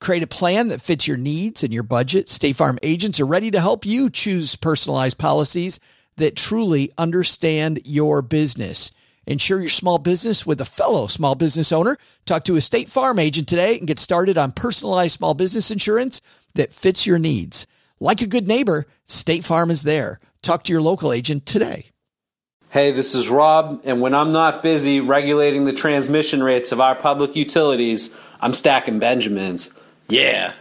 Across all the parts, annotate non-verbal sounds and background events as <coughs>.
Create a plan that fits your needs and your budget. State Farm agents are ready to help you choose personalized policies that truly understand your business. Insure your small business with a fellow small business owner. Talk to a State Farm agent today and get started on personalized small business insurance that fits your needs. Like a good neighbor, State Farm is there. Talk to your local agent today. Hey, this is Rob, and when I'm not busy regulating the transmission rates of our public utilities, I'm stacking Benjamins. Yeah.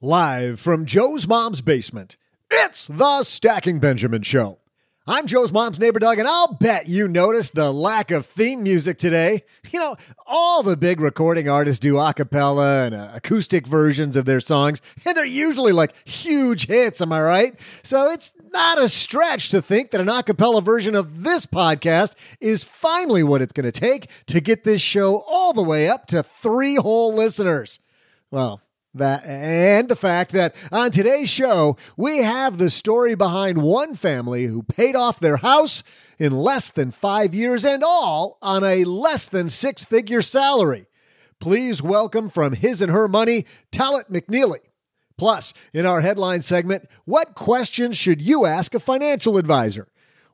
Live from Joe's mom's basement, it's the Stacking Benjamin Show. I'm Joe's mom's neighbor Doug, and I'll bet you noticed the lack of theme music today. You know, all the big recording artists do a cappella and uh, acoustic versions of their songs, and they're usually like huge hits, am I right? So it's not a stretch to think that an a cappella version of this podcast is finally what it's going to take to get this show all the way up to three whole listeners. Well, that and the fact that on today's show, we have the story behind one family who paid off their house in less than five years and all on a less than six figure salary. Please welcome from his and her money, Talaat McNeely. Plus, in our headline segment, what questions should you ask a financial advisor?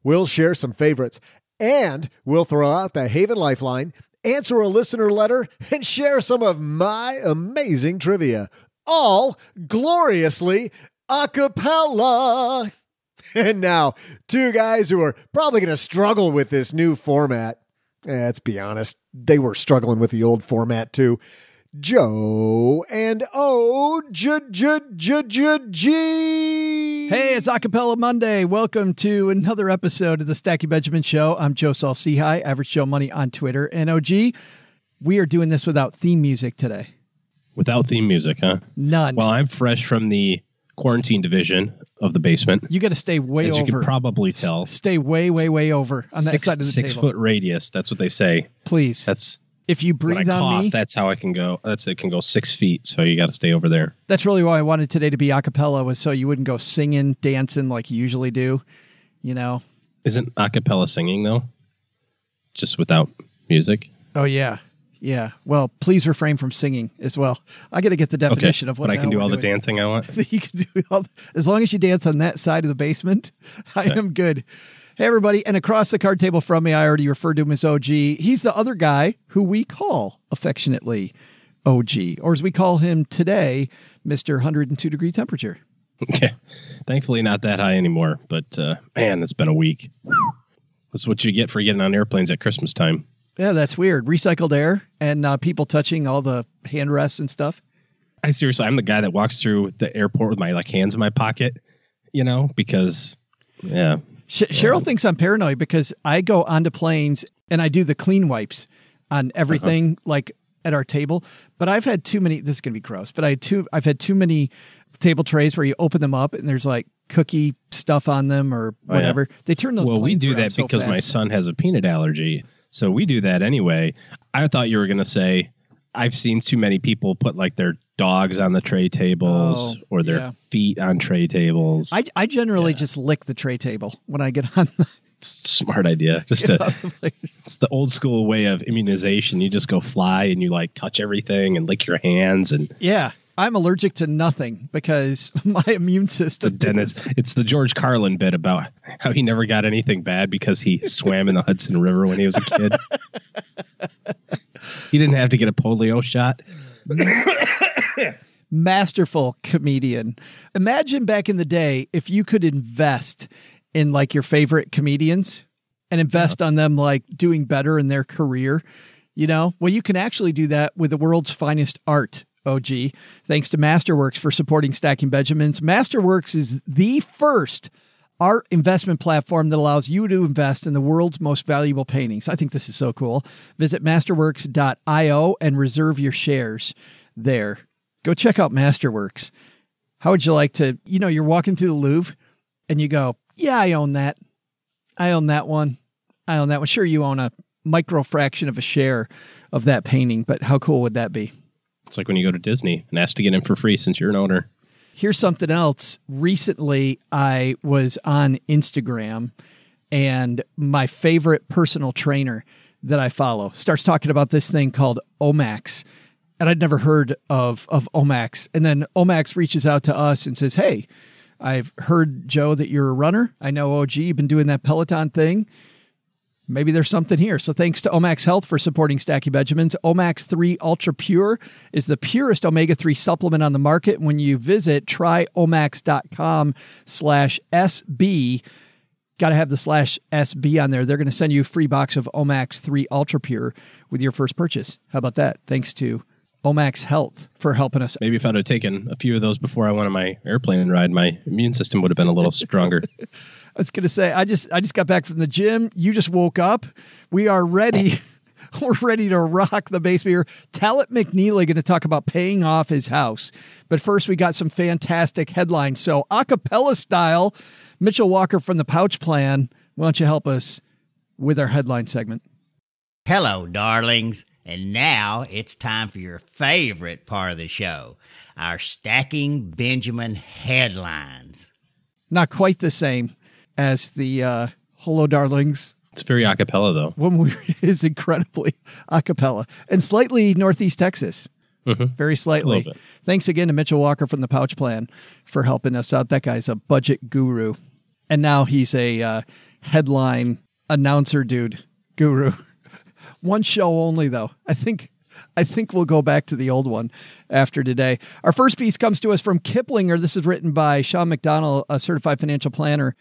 We'll share some favorites and we'll throw out the Haven Lifeline answer a listener letter, <laughs> and share some of my amazing trivia. All gloriously a cappella. <laughs> And now, two guys who are probably going to struggle with this new format. Eh, let's be honest, they were struggling with the old format too. Joe and O J J J J G. Hey, it's Acapella Monday. Welcome to another episode of the Stacking Benjamin Show. I'm Joe Saul-Sehy, Average Joe Money on Twitter. And OG, we are doing this without theme music today. Without theme music, huh? None. Well, I'm fresh from the quarantine division of the basement. You got to stay way As over. you can probably tell. S- stay way, way, way over on that six, side of the six table. foot radius. That's what they say. Please. That's if you breathe on cough. me, That's how I can go. That's it can go six feet. So you got to stay over there. that's really why I wanted today to be a cappella was so you wouldn't go singing, dancing like you usually do. You know? Isn't acapella singing though? Just without music. Oh yeah. Yeah. Well, please refrain from singing as well. I got to get the Okay, definition of what but I can do all we're the doing. <laughs> dancing I want. you can do all, as long as you dance on that side of the basement. <laughs> I am good. Hey, everybody. And across the card table from me, I already referred to him as OG. He's the other guy who we call affectionately OG, or as we call him today, Mr. 102 degree temperature. Okay. Thankfully, not that high anymore. But uh, man, it's been a week. That's what you get for getting on airplanes at Christmas time. Yeah, that's weird. Recycled air and uh, people touching all the hand rests and stuff. I seriously, I'm the guy that walks through the airport with my like hands in my pocket, you know, because yeah, Sh- Cheryl thinks I'm paranoid because I go onto planes and I do the clean wipes on everything uh-huh. like at our table. But I've had too many. This is gonna be gross, but I had too. I've had too many table trays where you open them up and there's like cookie stuff on them or Oh, yeah. whatever. They turn those. well, we planes do that so because my son has a peanut allergy, so we do that anyway. I thought you were gonna say I've seen too many people put like their dogs on the tray tables Oh, or their yeah. feet on tray tables. I I generally just lick the tray table when I get on. The, <laughs> Smart idea. Just to, it's the old school way of immunization. You just go fly and you like touch everything and lick your hands and yeah, I'm allergic to nothing because <laughs> my immune system. then it's it's the George Carlin bit about how he never got anything bad because he swam in the Hudson River when he was a kid. <laughs> he didn't have to get a polio shot. <coughs> masterful comedian. Imagine back in the day if you could invest in like your favorite comedians and invest on them like doing better in their career, you know? Well, you can actually do that with the world's finest art. OG. Thanks to Masterworks for supporting Stacking Benjamins. Masterworks is the first art investment platform that allows you to invest in the world's most valuable paintings. I think this is so cool. Visit masterworks.io and reserve your shares there. Go check out Masterworks. How would you like to, you know, you're walking through the Louvre and you go, Yeah, I own that. I own that one. I own that one. Sure, you own a micro fraction of a share of that painting, but how cool would that be? It's like when you go to Disney and ask to get in for free since you're an owner. Here's something else. Recently, I was on Instagram and my favorite personal trainer that I follow starts talking about this thing called Omax. And I'd never heard of, of Omax. And then Omax reaches out to us and says, Hey, I've heard, Joe, that you're a runner. I know, OG, you've been doing that Peloton thing maybe there's something here. So thanks to Omax Health for supporting Stacking Benjamins. Omax 3 Ultra Pure is the purest omega-3 supplement on the market. When you visit tryomax.com slash SB, got to have the slash SB on there. They're going to send you a free box of Omax 3 Ultra Pure with your first purchase. How about that? Thanks to Omax Health for helping us. Maybe if I'd have taken a few of those before I went on my airplane ride, my immune system would have been a little stronger. <laughs> I was going to say, I just I just got back from the gym. You just woke up. We are ready. <laughs> We're ready to rock the base beer. Talaat McNeely going to talk about paying off his house. But first, we got some fantastic headlines. So, acapella style, Mitchell Walker from the Pouch Plan. Why don't you help us with our headline segment? Hello, darlings. And now it's time for your favorite part of the show our Stacking Benjamin headlines. Not quite the same as the uh, Hello Darlings. It's very acapella though. One we <laughs> is incredibly acapella and slightly Northeast Texas. Mm-hmm. Very slightly. Thanks again to Mitchell Walker from the Pouch Plan for helping us out. That guy's a budget guru, and now he's a uh, headline announcer dude guru. <laughs> one show only, though. I think I think we'll go back to the old one after today. Our first piece comes to us from Kiplinger. This is written by Sean McDonald, a certified financial planner.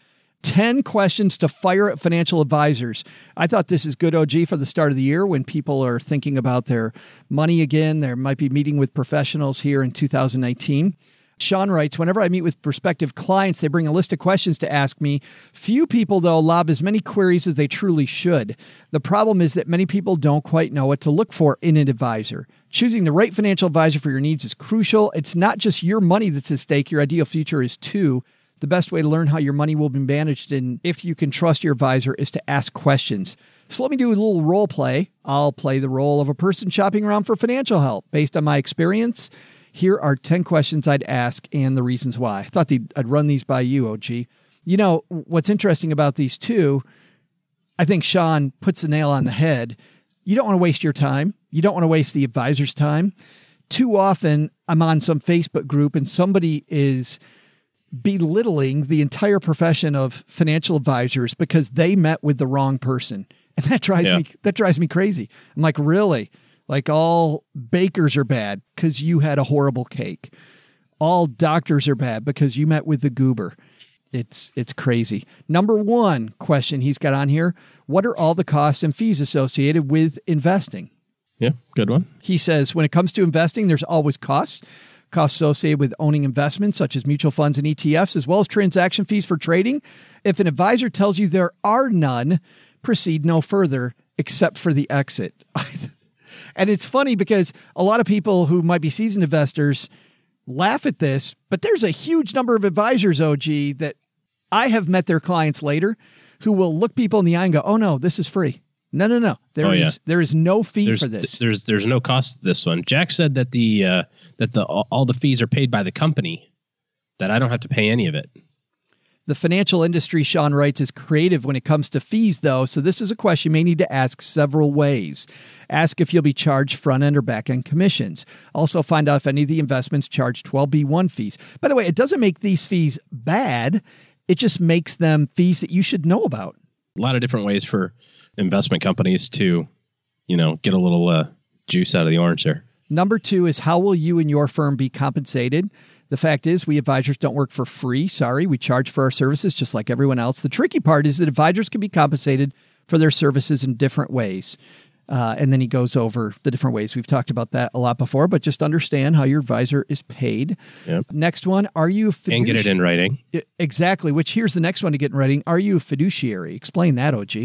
10 questions to fire at financial advisors. I thought this is good OG for the start of the year when people are thinking about their money again. They might be meeting with professionals here in 2019. Sean writes, whenever I meet with prospective clients, they bring a list of questions to ask me. Few people, though, lob as many queries as they truly should. The problem is that many people don't quite know what to look for in an advisor. Choosing the right financial advisor for your needs is crucial. It's not just your money that's at stake, your ideal future is too. The best way to learn how your money will be managed and if you can trust your advisor is to ask questions. So let me do a little role play. I'll play the role of a person shopping around for financial help based on my experience. Here are 10 questions I'd ask and the reasons why. I thought I'd run these by you, OG. You know, what's interesting about these two, I think Sean puts the nail on the head. You don't want to waste your time. You don't want to waste the advisor's time. Too often, I'm on some Facebook group and somebody is belittling the entire profession of financial advisors because they met with the wrong person. And that drives yeah. me that drives me crazy. I'm like, "Really? Like all bakers are bad cuz you had a horrible cake. All doctors are bad because you met with the goober." It's it's crazy. Number 1 question he's got on here, what are all the costs and fees associated with investing? Yeah, good one. He says when it comes to investing, there's always costs costs associated with owning investments such as mutual funds and ETFs, as well as transaction fees for trading. If an advisor tells you there are none, proceed no further except for the exit. <laughs> and it's funny because a lot of people who might be seasoned investors laugh at this, but there's a huge number of advisors, OG, that I have met their clients later who will look people in the eye and go, oh no, this is free. No, no, no. There oh, is, yeah. there is no fee there's, for this. There's there's no cost to this one. Jack said that the uh, that the all the fees are paid by the company, that I don't have to pay any of it. The financial industry, Sean writes, is creative when it comes to fees, though. So this is a question you may need to ask several ways. Ask if you'll be charged front end or back end commissions. Also, find out if any of the investments charge 12B1 fees. By the way, it doesn't make these fees bad, it just makes them fees that you should know about. A lot of different ways for investment companies to, you know, get a little uh, juice out of the orange there. Number two is how will you and your firm be compensated? The fact is, we advisors don't work for free. Sorry, we charge for our services just like everyone else. The tricky part is that advisors can be compensated for their services in different ways. Uh, and then he goes over the different ways. We've talked about that a lot before, but just understand how your advisor is paid. Yep. Next one, are you fiduci- and get it in writing? Exactly. Which here's the next one to get in writing. Are you a fiduciary? Explain that, OG.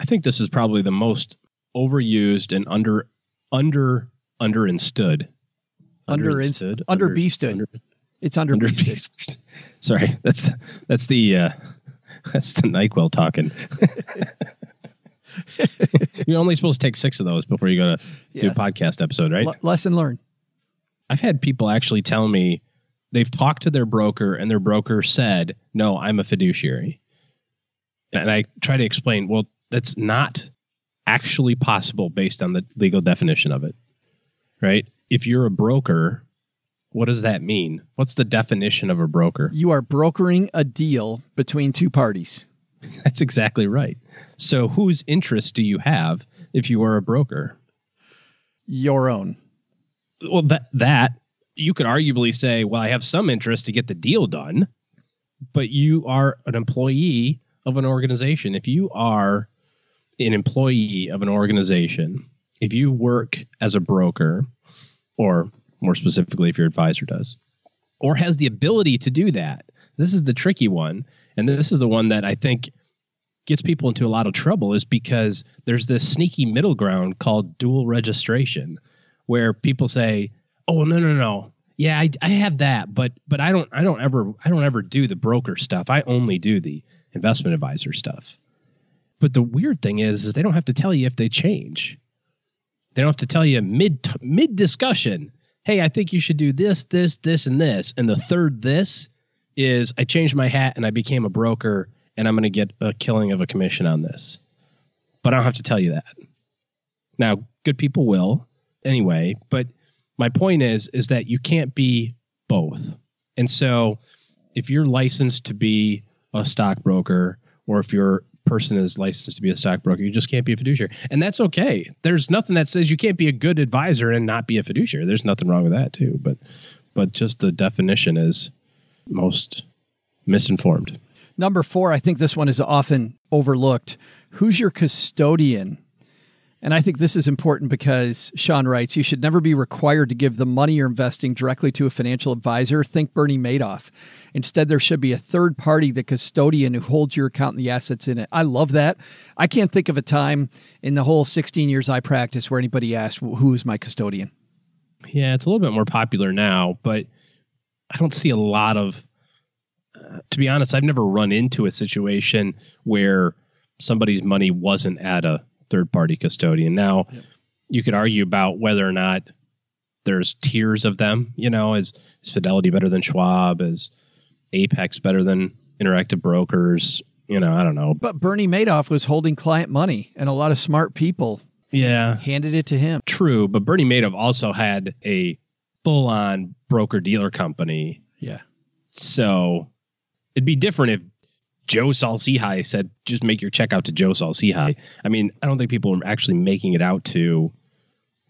I think this is probably the most overused and under under understood. Understood. Under, under, under, it's under, under <laughs> Sorry, that's that's the uh, <laughs> That's the NyQuil talking. <laughs> You're only supposed to take six of those before you go to do a podcast episode, right? Le- lesson learned. I've had people actually tell me they've talked to their broker and their broker said, No, I'm a fiduciary. And I try to explain, well, that's not actually possible based on the legal definition of it. Right? If you're a broker, what does that mean? What's the definition of a broker? You are brokering a deal between two parties. <laughs> That's exactly right. So, whose interest do you have if you are a broker? Your own. well that that you could arguably say well i have some interest to get the deal done but you are an employee of an organization if you are an employee of an organization if you work as a broker or more specifically if your advisor does or has the ability to do that this is the tricky one and this is the one that i think gets people into a lot of trouble is because there's this sneaky middle ground called dual registration where people say, "Oh no no no, yeah I, I have that, but but I don't I don't ever I don't ever do the broker stuff. I only do the investment advisor stuff." But the weird thing is, is they don't have to tell you if they change. They don't have to tell you mid mid discussion. Hey, I think you should do this, this, this, and this. And the third this is I changed my hat and I became a broker, and I'm going to get a killing of a commission on this. But I don't have to tell you that. Now, good people will anyway, but my point is is that you can't be both. And so if you're licensed to be a stockbroker or if your person is licensed to be a stockbroker, you just can't be a fiduciary. And that's okay. There's nothing that says you can't be a good advisor and not be a fiduciary. There's nothing wrong with that too, but but just the definition is most misinformed. Number four, I think this one is often overlooked. Who's your custodian? And I think this is important because Sean writes, you should never be required to give the money you're investing directly to a financial advisor. Think Bernie Madoff. Instead, there should be a third party, the custodian who holds your account and the assets in it. I love that. I can't think of a time in the whole 16 years I practice where anybody asked, who is my custodian? Yeah, it's a little bit more popular now, but I don't see a lot of. Uh, to be honest, I've never run into a situation where somebody's money wasn't at a third party custodian. Now, you could argue about whether or not there's tiers of them. You know, is is Fidelity better than Schwab? Is Apex better than Interactive Brokers? You know, I don't know. But Bernie Madoff was holding client money, and a lot of smart people Yeah, handed it to him. true. But Bernie Madoff also had a full on broker dealer company Yeah. So it'd be different if Joe Saul-Sehy said, just make your check out to Joe Saul-Sehy. I mean, I don't think people are actually making it out to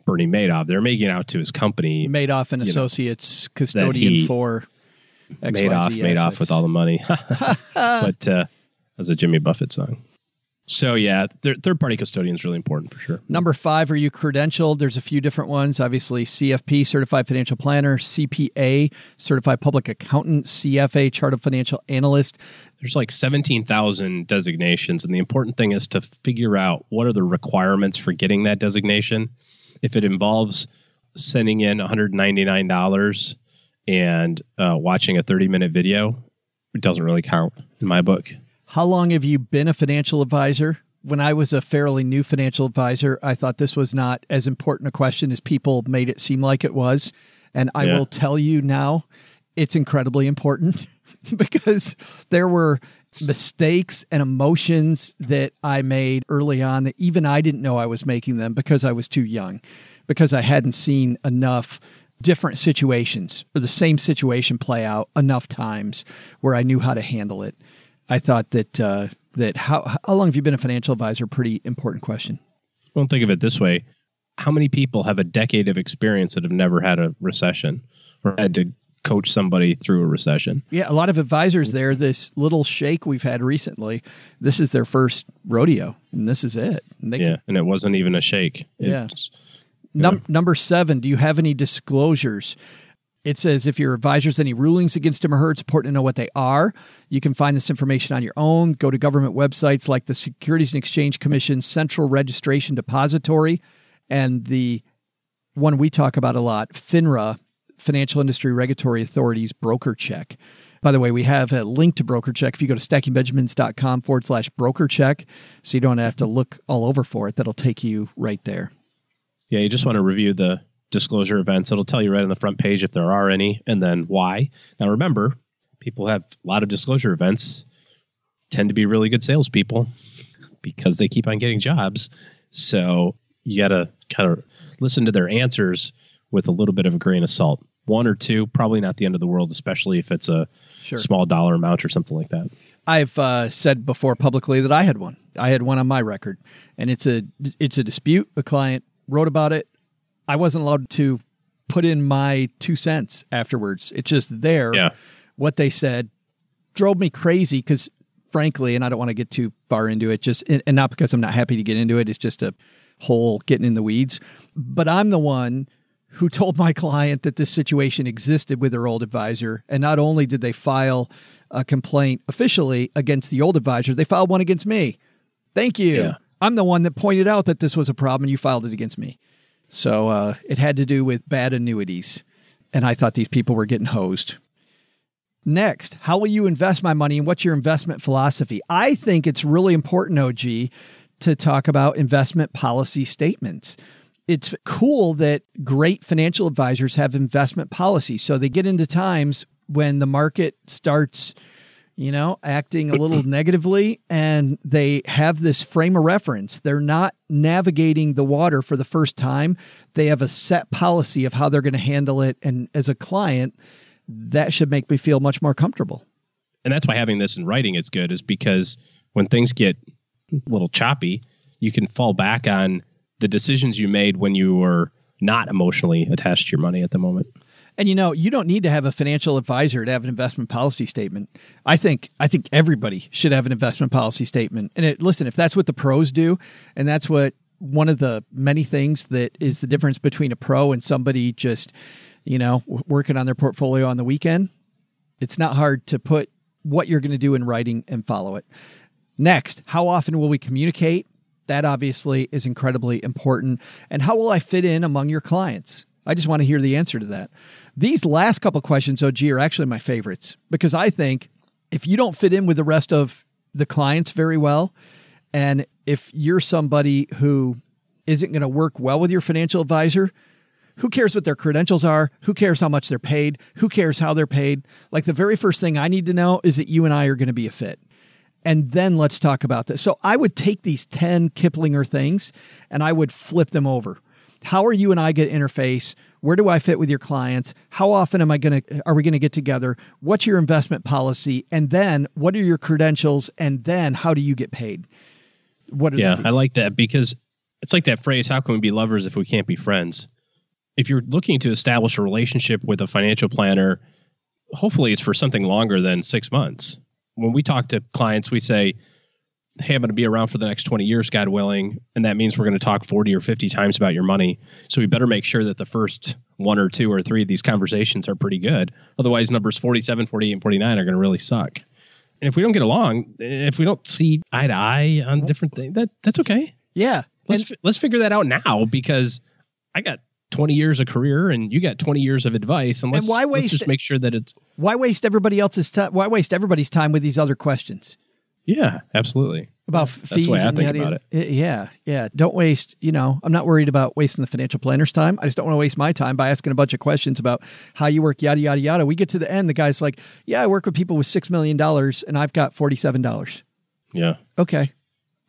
Bernie Madoff. They're making it out to his company. Madoff and You know, Associates custodian for XYZ Madoff, Madoff assets. with all the money. <laughs> <laughs> but uh, that's a Jimmy Buffett song. So yeah, th- third party custodian is really important for sure. Number five, are you credentialed? There's a few different ones. Obviously, CFP, Certified Financial Planner, CPA, Certified Public Accountant, CFA, Chartered Financial Analyst. There's like 17,000 designations. And the important thing is to figure out what are the requirements for getting that designation. If it involves sending in $199 and uh, watching a 30 minute video, it doesn't really count in my book. How long have you been a financial advisor? When I was a fairly new financial advisor, I thought this was not as important a question as people made it seem like it was. And I Yeah. will tell you now, it's incredibly important <laughs> because there were mistakes and emotions that I made early on that even I didn't know I was making them because I was too young, because I hadn't seen enough different situations or the same situation play out enough times where I knew how to handle it. I thought that uh, that how how long have you been a financial advisor? Pretty important question. Well, think of it this way how many people have a decade of experience that have never had a recession or had to coach somebody through a recession? Yeah, a lot of advisors there. This little shake we've had recently, this is their first rodeo, and this is it. And they Yeah. And it wasn't even a shake. It Yeah. Num- Number seven, do you have any disclosures? It says if your advisor's any rulings against him or her, it's important to know what they are. You can find this information on your own. Go to government websites like the Securities and Exchange Commission Central Registration Depository and the one we talk about a lot, FINRA, Financial Industry Regulatory Authorities Broker Check. By the way, we have a link to Broker Check. If you go to stackingbenjamins.com forward slash broker check, so you don't have to look all over for it, that'll take you right there. Yeah, you just want to review the disclosure events. It'll tell you right on the front page if there are any and then why. Now, remember, people have a lot of disclosure events, tend to be really good salespeople because they keep on getting jobs. So you got to kind of listen to their answers with a little bit of a grain of salt. One or two, probably not the end of the world, especially if it's a Sure. small dollar amount or something like that. I've uh, said before publicly that I had one. I had one on my record, and it's a it's a dispute. A client wrote about it. I wasn't allowed to put in my two cents afterwards. It's just there. Yeah. What they said drove me crazy because, frankly, and I don't want to get too far into it. Just and and not because I'm not happy to get into it. It's just a whole getting in the weeds. But I'm the one who told my client that this situation existed with their old advisor. And not only did they file a complaint officially against the old advisor, they filed one against me. Thank you. Yeah. I'm the one that pointed out that this was a problem. You filed it against me. So uh, it had to do with bad annuities. And I thought these people were getting hosed. Next, how will you invest my money and what's your investment philosophy? I think it's really important, OG, to talk about investment policy statements. It's cool that great financial advisors have investment policies. So they get into times when the market starts, you know, acting a little negatively and they have this frame of reference. They're not navigating the water for the first time. They have a set policy of how they're going to handle it. And as a client, that should make me feel much more comfortable. and that's why having this in writing is good is because when things get a little choppy you can fall back on the decisions you made when you were not emotionally attached to your money at the moment And you know, you don't need to have a financial advisor to have an investment policy statement. I think I think everybody should have an investment policy statement. And it, listen, if that's what the pros do, and that's what one of the many things that is the difference between a pro and somebody just, you know, working on their portfolio on the weekend, it's not hard to put what you're going to do in writing and follow it. Next, how often will we communicate? That obviously is incredibly important. And how will I fit in among your clients? I just want to hear the answer to that. These last couple questions, OG, are actually my favorites because I think if you don't fit in with the rest of the clients very well, and if you're somebody who isn't going to work well with your financial advisor, who cares what their credentials are? Who cares how much they're paid? Who cares how they're paid? Like the very first thing I need to know is that you and I are going to be a fit. And then let's talk about this. So I would take these 10 Kiplinger things and I would flip them over. How are you and I going to interface? Where do I fit with your clients? How often am I going to are we going to get together? What's your investment policy? And then what are your credentials? And then how do you get paid? What are yeah i like that because it's like that phrase how can we be lovers if we can't be friends if you're looking to establish a relationship with a financial planner hopefully it's for something longer than six months when we talk to clients we say hey i'm going to be around for the next 20 years god willing and that means we're going to talk 40 or 50 times about your money so we better make sure that the first one or two or three of these conversations are pretty good otherwise numbers 47 48 and 49 are going to really suck and if we don't get along if we don't see eye to eye on different things that that's okay Yeah. let's And- let's figure that out now because I got 20 years of career and you got 20 years of advice and let's, why let's just make sure that it's why waste everybody else's time? Why waste everybody's time with these other questions? Yeah absolutely about That's fees the way I and think yada- about yada. Yeah, yeah. Don't waste. You know, I'm not worried about wasting the financial planner's time. I just don't want to waste my time by asking a bunch of questions about how you work, yada yada yada. We get to the end, the guy's like, "Yeah, I work with people with six million dollars, and I've got forty seven dollars." yeah Okay,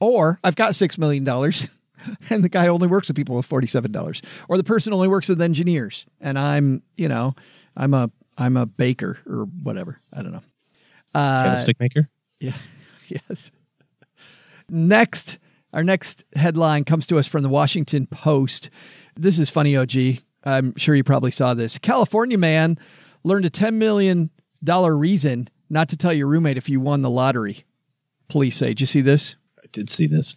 or I've got six million dollars. <laughs> And the guy only works with people with forty-seven dollars, or the person only works with engineers, and I'm, you know, I'm a, I'm a baker or whatever. I don't know. Uh, candlestick maker Yeah. <laughs> Yes. Next, our next headline comes to us from the Washington Post. This is funny, OG. I'm sure you probably saw this. California man learned a $10 million reason not to tell your roommate if you won the lottery. Police say. Did you see this? I did see this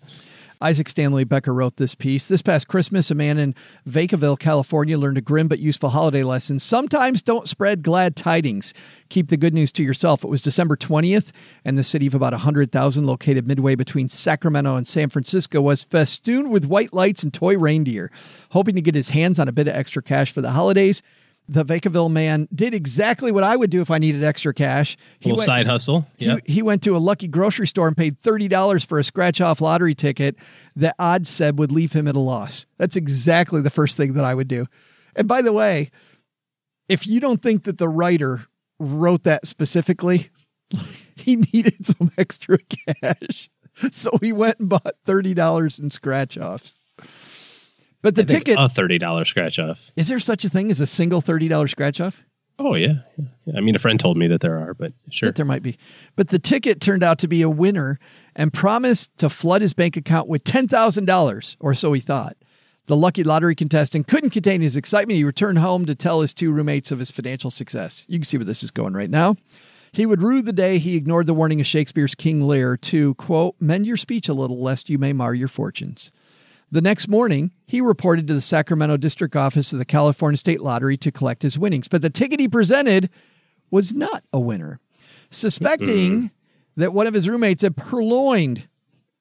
Isaac Stanley Becker wrote this piece. This past Christmas, a man in Vacaville, California, learned a grim but useful holiday lesson. Sometimes don't spread glad tidings. Keep the good news to yourself. It was December 20th, and the city of about 100,000, located midway between Sacramento and San Francisco, was festooned with white lights and toy reindeer. Hoping to get his hands on a bit of extra cash for the holidays, The Vacaville man did exactly what I would do if I needed extra cash. He went, side hustle. he, he went to a lucky grocery store and paid $30 for a scratch off lottery ticket that odds said would leave him at a loss. That's exactly the first thing that I would do. And by the way, if you don't think that the writer wrote that specifically, <laughs> he needed some extra cash. <laughs> So he went and bought $30 in scratch offs. But the ticket, a thirty dollar scratch off. is there such a thing as a single $30 scratch off? Oh yeah. I mean, a friend told me that there are, but sure. that there might be. But the ticket turned out to be a winner and promised to flood his bank account with $10,000, or so he thought. The lucky lottery contestant couldn't contain his excitement. He returned home to tell his two roommates of his financial success. You can see where this is going right now. He would rue the day he ignored the warning of Shakespeare's King Lear to, quote, mend your speech a little lest you may mar your fortunes. The next morning, he reported to the Sacramento district office of the California State Lottery to collect his winnings. But the ticket he presented was not a winner. Suspecting that one of his roommates had purloined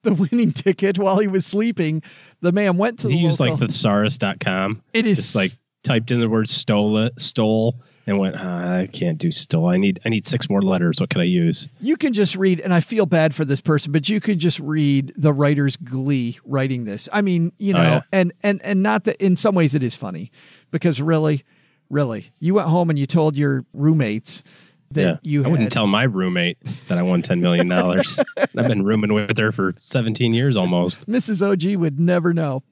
the winning ticket while he was sleeping, the man went to he the used local. like thesaurus.com. It is- just like typed in the word stole stole and went, "Ah, I can't do still. I need I need six more letters. What can I use? you can just read, and I feel bad for this person, but you could just read the writer's glee writing this. I mean, you know, Oh, yeah. and and and not that in some ways it is funny because really, really, you went home and you told your roommates that yeah. you I wouldn't tell my roommate that I won ten million dollars. <laughs> I've been rooming with her for seventeen years almost. Mrs. OG would never know.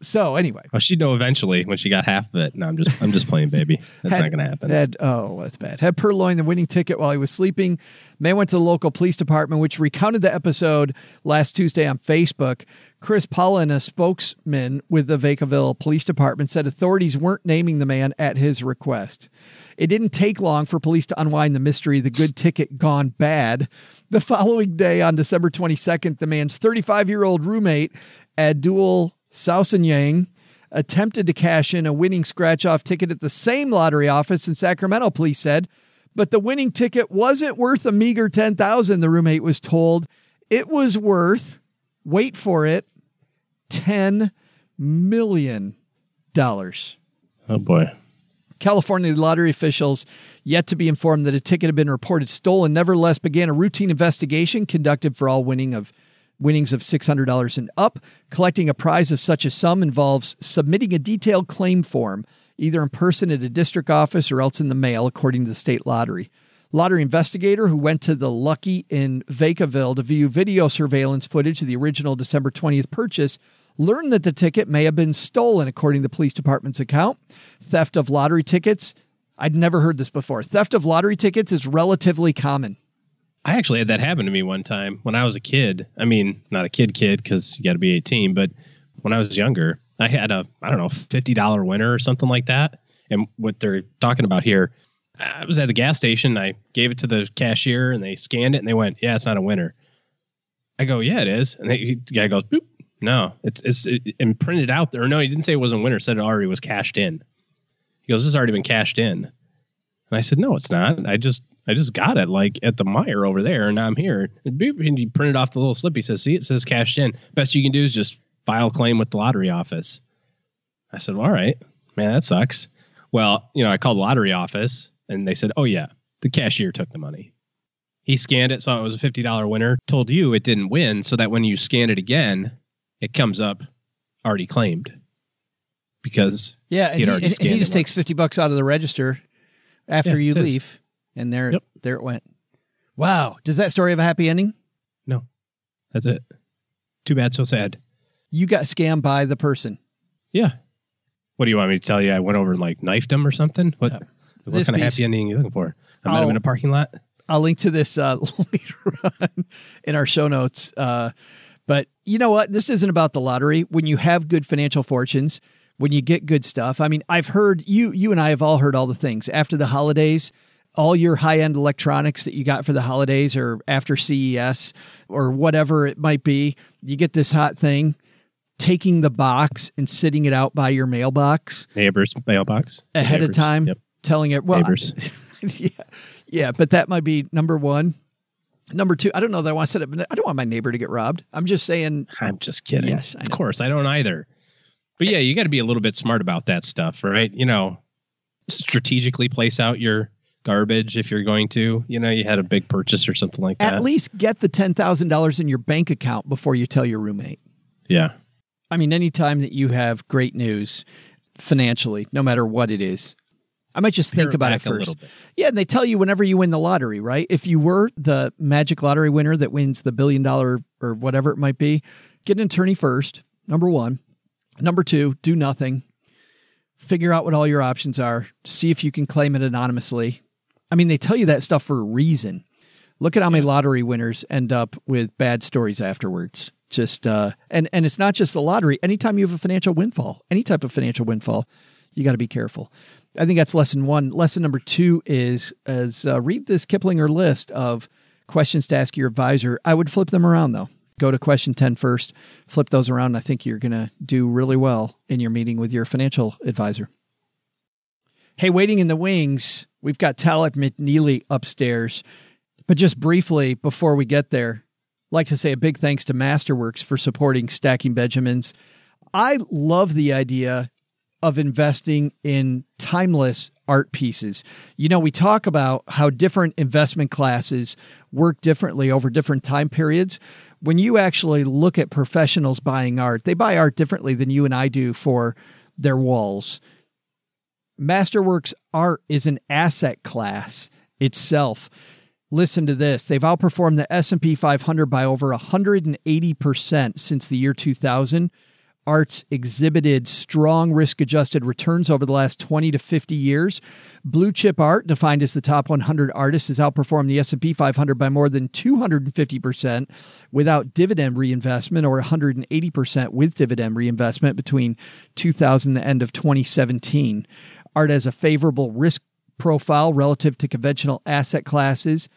So anyway, Well, she'd know eventually when she got half of it. No, I'm just I'm just playing, baby. <laughs> That's had- not gonna happen. Had oh, that's bad. Had purloined the winning ticket while he was sleeping. Man went to the local police department, which recounted the episode last Tuesday on Facebook. Chris Pollen, a spokesman with the Vacaville Police Department, said authorities weren't naming the man at his request. It didn't take long for police to unwind the mystery, the good ticket gone bad. The following day, on December 22nd, the man's 35 year old roommate, Abdul Sausenyang, attempted to cash in a winning scratch off ticket at the same lottery office in Sacramento, police said. But the winning ticket wasn't worth a meager 10,000, the roommate was told. It was worth, wait for it, 10 million dollars. oh boy. California lottery officials, yet to be informed that a ticket had been reported stolen, nevertheless began a routine investigation conducted for all winning of winnings of $600 and up. Collecting a prize of such a sum involves submitting a detailed claim form, either in person at a district office or else in the mail, according to the state lottery. Lottery investigator who went to the Lucky in Vacaville to view video surveillance footage of the original December 20th purchase learned that the ticket may have been stolen, according to the police department's account. Theft of lottery tickets. I'd never heard this before. Theft of lottery tickets is relatively common. I actually had that happen to me one time when I was a kid. I mean, not a kid kid because you got to be 18, but when I was younger, I had a I don't know fifty dollar winner or something like that. And what they're talking about here, I was at the gas station. I gave it to the cashier, and they scanned it, and they went, "Yeah, it's not a winner." I go, "Yeah, it is." And they, the guy goes, "Boop." No, it's it's it, and printed out there. No, he didn't say it wasn't winner. Said it already was cashed in. He goes, "This has already been cashed in." And I said, "No, it's not. I just I just got it like at the Meijer over there, and I'm here." And and he printed off the little slip. He says, "See, it says cashed in. Best you can do is just file claim with the lottery office." I said, well, "All right, man, that sucks." Well, you know, I called the lottery office, and they said, "Oh yeah, the cashier took the money." He scanned it, saw it was a fifty dollar winner. Told you it didn't win, so that when you scan it again, it comes up already claimed because Yeah, and he, already and he just takes 50 bucks out of the register after Yeah, you leave, and there, Yep. there it went. Wow. Does that story have a happy ending? no, that's it. Too bad, so sad. You got scammed by the person. Yeah. What do you want me to tell you? I went over and like knifed him or something. What? What kind of happy ending are you looking for? I met him I'll- in a parking lot. I'll link to this uh, <laughs> later on in our show notes. Uh, but you know what? This isn't about the lottery. When you have good financial fortunes, when you get good stuff. I mean, I've heard you, you and I have all heard all the things after the holidays. All your high end electronics that you got for the holidays or after CES or whatever it might be, you get this hot thing, taking the box and sitting it out by your mailbox Neighbors mailbox ahead Neighbors. of time, Yep. telling it. Well, Neighbors. <laughs> yeah, yeah, but that might be number one. Number two, I don't know that I want to set up. I don't want my neighbor to get robbed. I'm just saying, I'm just kidding. Yes, of course, I don't either. But yeah, you got to be a little bit smart about that stuff, right? You know, strategically place out your garbage if you're going to. You know, you had a big purchase or something like that. At least get the $10,000 in your bank account before you tell your roommate. Yeah. I mean, anytime that you have great news financially, no matter what it is, I might just think about it first. Yeah, and they tell you whenever you win the lottery, right? If you were the magic lottery winner that wins the billion dollar or whatever it might be, get an attorney first. Number one. Number two, do nothing. Figure out what all your options are. See if you can claim it anonymously. I mean, they tell you that stuff for a reason. Look at how many lottery winners end up with bad stories afterwards. Just uh, and and it's not just the lottery. Anytime you have a financial windfall, any type of financial windfall, you got to be careful. I think that's lesson one. Lesson number two is as uh, read this Kiplinger list of questions to ask your advisor. I would flip them around though. Go to question 10 first, flip those around. I think you're going to do really well in your meeting with your financial advisor. Hey, waiting in the wings, we've got Talaat McNeely upstairs. But just briefly before we get there, I'd like to say a big thanks to Masterworks for supporting Stacking Benjamins. I love the idea of investing in timeless art pieces. You know, we talk about how different investment classes work differently over different time periods. When you actually look at professionals buying art, they buy art differently than you and I do for their walls. Masterworks art is an asset class itself. Listen to this. They've outperformed the S&P 500 by over 180% since the year 2000. Arts exhibited strong risk adjusted returns over the last 20 to 50 years. Blue chip art, defined as the top 100 artists, has outperformed the S&P 500 by more than 250% without dividend reinvestment or 180% with dividend reinvestment between 2000 and the end of 2017. Art has a favorable risk profile relative to conventional asset classes.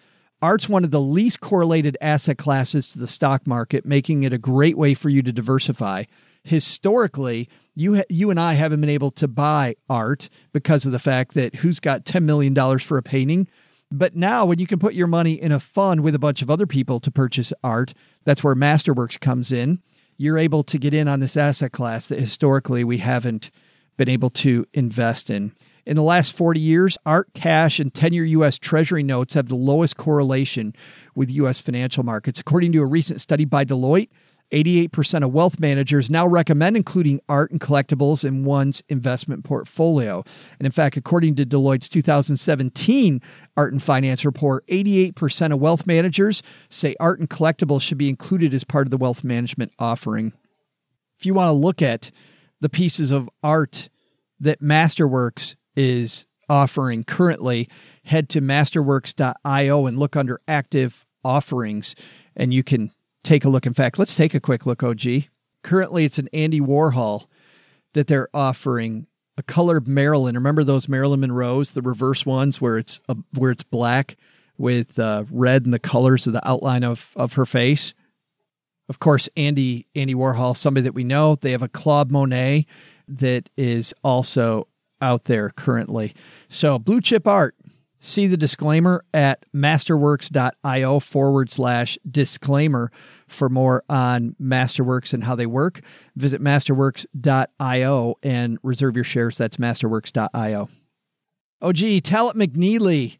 Art's one of the least correlated asset classes to the stock market, making it a great way for you to diversify. Historically, you ha- you and I haven't been able to buy art because of the fact that who's got $10 million for a painting? But now, when you can put your money in a fund with a bunch of other people to purchase art, that's where Masterworks comes in. You're able to get in on this asset class that historically we haven't been able to invest in. In the last 40 years, art, cash, and 10 year U.S. Treasury notes have the lowest correlation with U.S. financial markets. According to a recent study by Deloitte, 88% of wealth managers now recommend including art and collectibles in one's investment portfolio. And in fact, according to Deloitte's 2017 Art and Finance report, 88% of wealth managers say art and collectibles should be included as part of the wealth management offering. If you want to look at the pieces of art that Masterworks is offering currently, head to masterworks.io and look under active offerings, and you can take a look. In fact, let's take a quick look, OG. Currently, it's an Andy Warhol that they're offering a colored Marilyn. Remember those Marilyn Monroe's, the reverse ones where it's a, where it's black with uh, red and the colors of the outline of of her face. Of course, Andy Andy Warhol, somebody that we know. They have a Claude Monet that is also out there currently. So blue chip art. See the disclaimer at masterworks.io forward slash disclaimer for more on Masterworks and how they work. Visit masterworks.io and reserve your shares. That's masterworks.io. Oh, gee, Talaat McNeely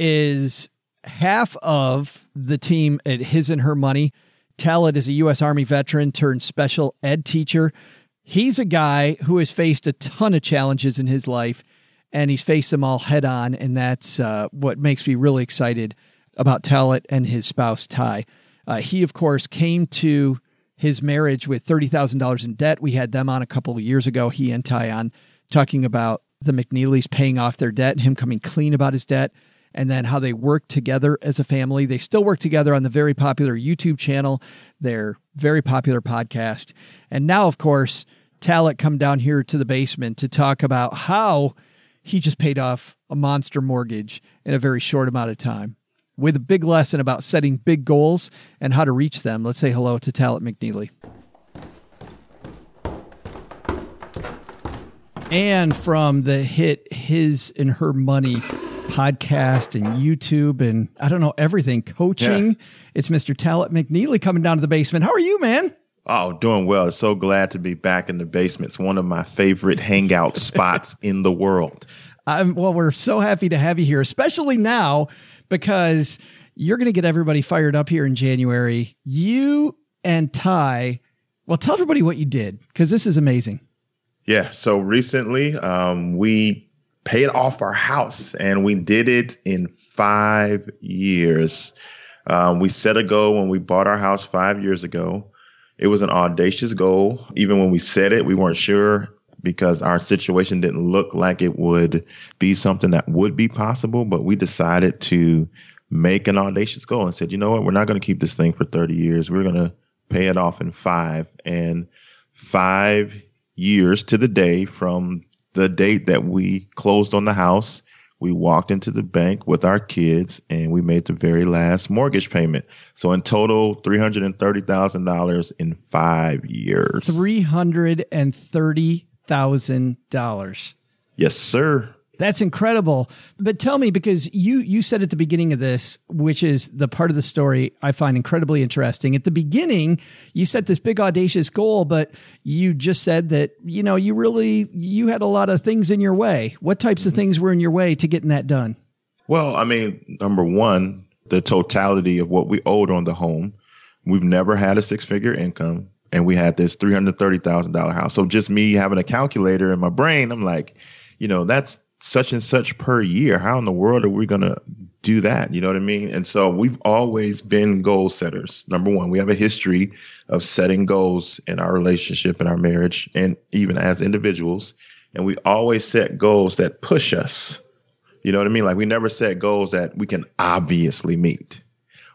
is half of the team at His and Her Money. Talaat is a U.S. Army veteran turned special ed teacher. He's a guy who has faced a ton of challenges in his life, and he's faced them all head on. And that's uh, what makes me really excited about Talaat and his spouse, Tai. Uh, he, of course, came to his marriage with $30,000 in debt. We had them on a couple of years ago, he and Tai on, talking about the McNeelys paying off their debt and him coming clean about his debt and then how they work together as a family. They still work together on the very popular YouTube channel, their very popular podcast. And now, of course, Talaat come down here to the basement to talk about how he just paid off a monster mortgage in a very short amount of time with a big lesson about setting big goals and how to reach them. Let's say hello to Talaat McNeely. And from the hit His and Her Money podcast and YouTube and I don't know everything coaching. Yeah. It's Mr. Talaat McNeely coming down to the basement. How are you, man? Oh, doing well. So glad to be back in the basement. It's one of my favorite hangout spots <laughs> in the world. Um, well, we're so happy to have you here, especially now because you're going to get everybody fired up here in January. You and Tai, well, tell everybody what you did because this is amazing. Yeah. So recently, um, we paid off our house and we did it in five years. Um, we set a goal when we bought our house five years ago. It was an audacious goal. Even when we said it, we weren't sure because our situation didn't look like it would be something that would be possible. But we decided to make an audacious goal and said, you know what, we're not going to keep this thing for 30 years. We're going to pay it off in five. And five years to the day from the date that we closed on the house we walked into the bank with our kids and we made the very last mortgage payment. So in total, $330,000 in five years. $330,000. Yes, sir. That's incredible. But tell me, because you you said at the beginning of this, which is the part of the story I find incredibly interesting. At the beginning, you set this big audacious goal, but you just said that you know you really you had a lot of things in your way. What types of mm-hmm. things were in your way to getting that done? Well, I mean, number one, the totality of what we owed on the home. We've never had a six figure income, and we had this three hundred thirty thousand dollar house. So just me having a calculator in my brain, I'm like, you know, that's such and such per year. How in the world are we going to do that? You know what I mean? And so we've always been goal setters. Number one, we have a history of setting goals in our relationship, in our marriage, and even as individuals. And we always set goals that push us. You know what I mean? Like we never set goals that we can obviously meet.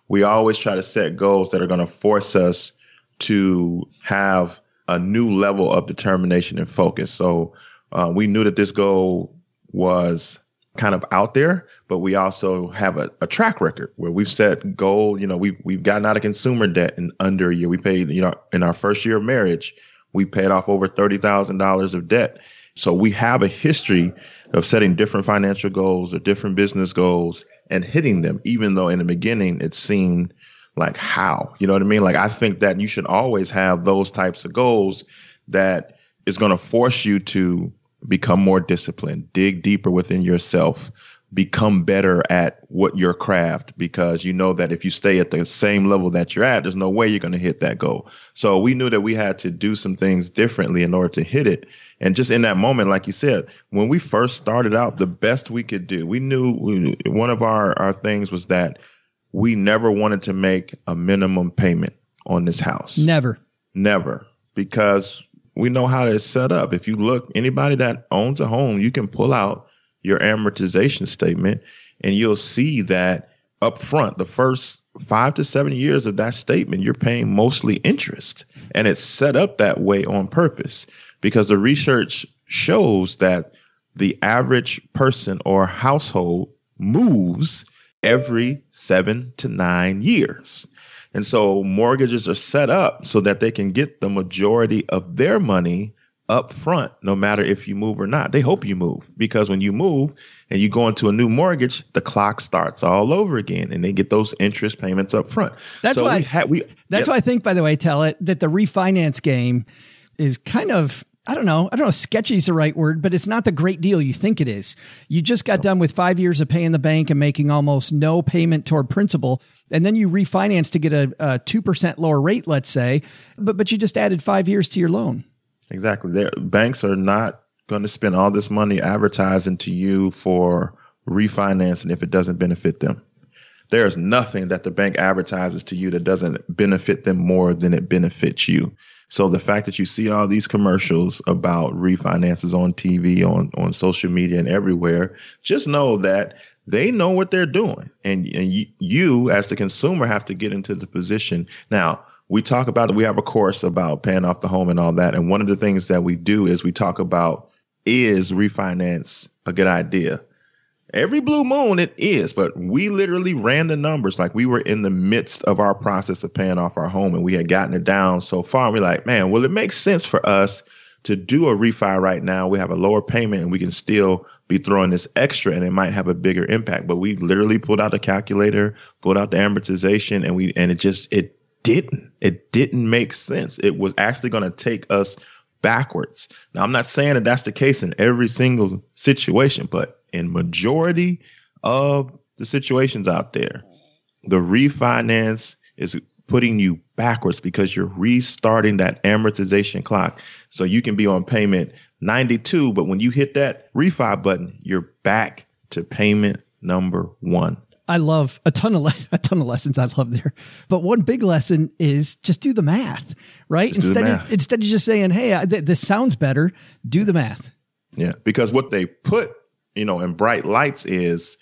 We always try to set goals that are going to force us to have a new level of determination and focus. So uh, we knew that this goal was kind of out there, but we also have a, a, track record where we've set goal. You know, we've we've gotten out of consumer debt in under a year. We paid, you know, in our first year of marriage, we paid off over thirty thousand dollars of debt. So we have a history of setting different financial goals or different business goals and hitting them, even though in the beginning it seemed like how. You know what I mean? Like I think that you should always have those types of goals that is going to force you to become more disciplined, dig deeper within yourself, become better at what your craft because you know that if you stay at the same level that you're at, there's no way you're going to hit that goal. So we knew that we had to do some things differently in order to hit it. And just in that moment, like you said, when we first started out, the best we could do, we knew we, one of our, our things was that we never wanted to make a minimum payment on this house. Never. Never. Because we know how it's set up. If you look, anybody that owns a home, you can pull out your amortization statement and you'll see that up front, the first five to seven years of that statement, you're paying mostly interest. And it's set up that way on purpose because the research shows that the average person or household moves every seven to nine years. And so mortgages are set up so that they can get the majority of their money up front, no matter if you move or not. They hope you move because when you move and you go into a new mortgage, the clock starts all over again and they get those interest payments up front. That's so why we ha- we, that's why I think, by the way, Talaat that the refinance game is kind of I don't know. I don't know. Sketchy is the right word, but it's not the great deal you think it is. You just got done with five years of paying the bank and making almost no payment toward principal, and then you refinance to get a two percent lower rate, let's say, but but you just added five years to your loan. Exactly. Their banks are not going to spend all this money advertising to you for refinancing if it doesn't benefit them. There is nothing that the bank advertises to you that doesn't benefit them more than it benefits you. So the fact that you see all these commercials about refinances on TV, on, on social media and everywhere, just know that they know what they're doing. And, and you, you as the consumer have to get into the position. Now, we talk about, we have a course about paying off the home and all that. And one of the things that we do is we talk about, is refinance a good idea? Every blue moon it is, but we literally ran the numbers like we were in the midst of our process of paying off our home and we had gotten it down so far. And we're like, man, well, it makes sense for us to do a refi right now. We have a lower payment and we can still be throwing this extra and it might have a bigger impact. But we literally pulled out the calculator, pulled out the amortization and we, and it just, it didn't, it didn't make sense. It was actually going to take us backwards. Now, I'm not saying that that's the case in every single situation, but in majority of the situations out there, the refinance is putting you backwards because you're restarting that amortization clock. So you can be on payment 92, but when you hit that refi button, you're back to payment number one. I love a ton of le- <laughs> a ton of lessons I love there. But one big lesson is just do the math, right? Just instead math. of instead of just saying, "Hey, I, th- this sounds better," do the math. Yeah, because what they put, you know, in bright lights is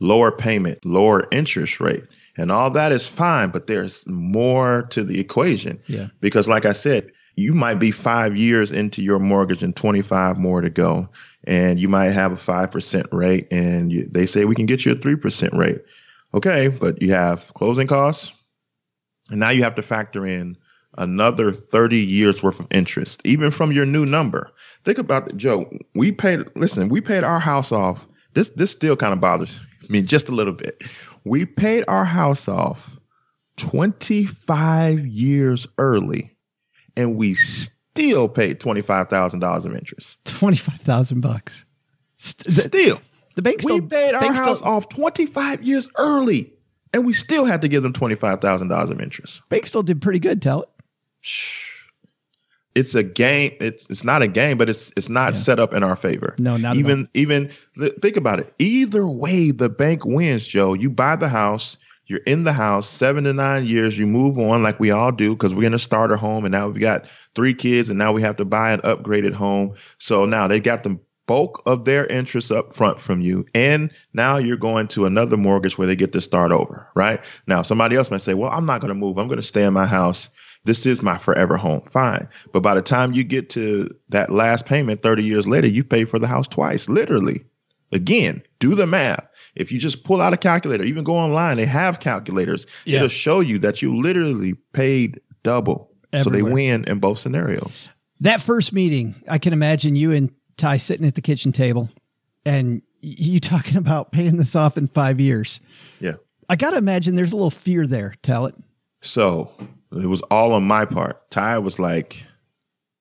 lower payment, lower interest rate. And all that is fine, but there's more to the equation. Yeah. Because like I said, you might be 5 years into your mortgage and 25 more to go and you might have a 5% rate and you, they say we can get you a 3% rate. Okay, but you have closing costs and now you have to factor in another 30 years worth of interest even from your new number. Think about it, Joe. We paid listen, we paid our house off. This this still kind of bothers me just a little bit. We paid our house off 25 years early and we still paid $25,000 of interest. Twenty five thousand bucks. St- Still. the bank still we paid our house still, off 25 years early and we still had to give them $25,000 of interest. bank still did pretty good. Talaat. It's a game. It's it's not a game, but it's it's not set up in our favor. No, not even even think about it. Either way, the bank wins, Joe. You buy the house, you're in the house seven to nine years. You move on like we all do because we're in a starter home, and now we've got three kids, and now we have to buy an upgraded home. So now they got the bulk of their interest up front from you, and now you're going to another mortgage where they get to start over. Right now, somebody else might say, "Well, I'm not going to move. I'm going to stay in my house." This is my forever home. Fine. But by the time you get to that last payment 30 years later, you pay for the house twice, literally. Again, do the math. If you just pull out a calculator, even go online, they have calculators. Yeah. It'll show you that you literally paid double. So they win in both scenarios. That first meeting, I can imagine you and Tai sitting at the kitchen table and you talking about paying this off in five years. Yeah. I got to imagine there's a little fear there. Talaat. So it was all on my part. Tai was like,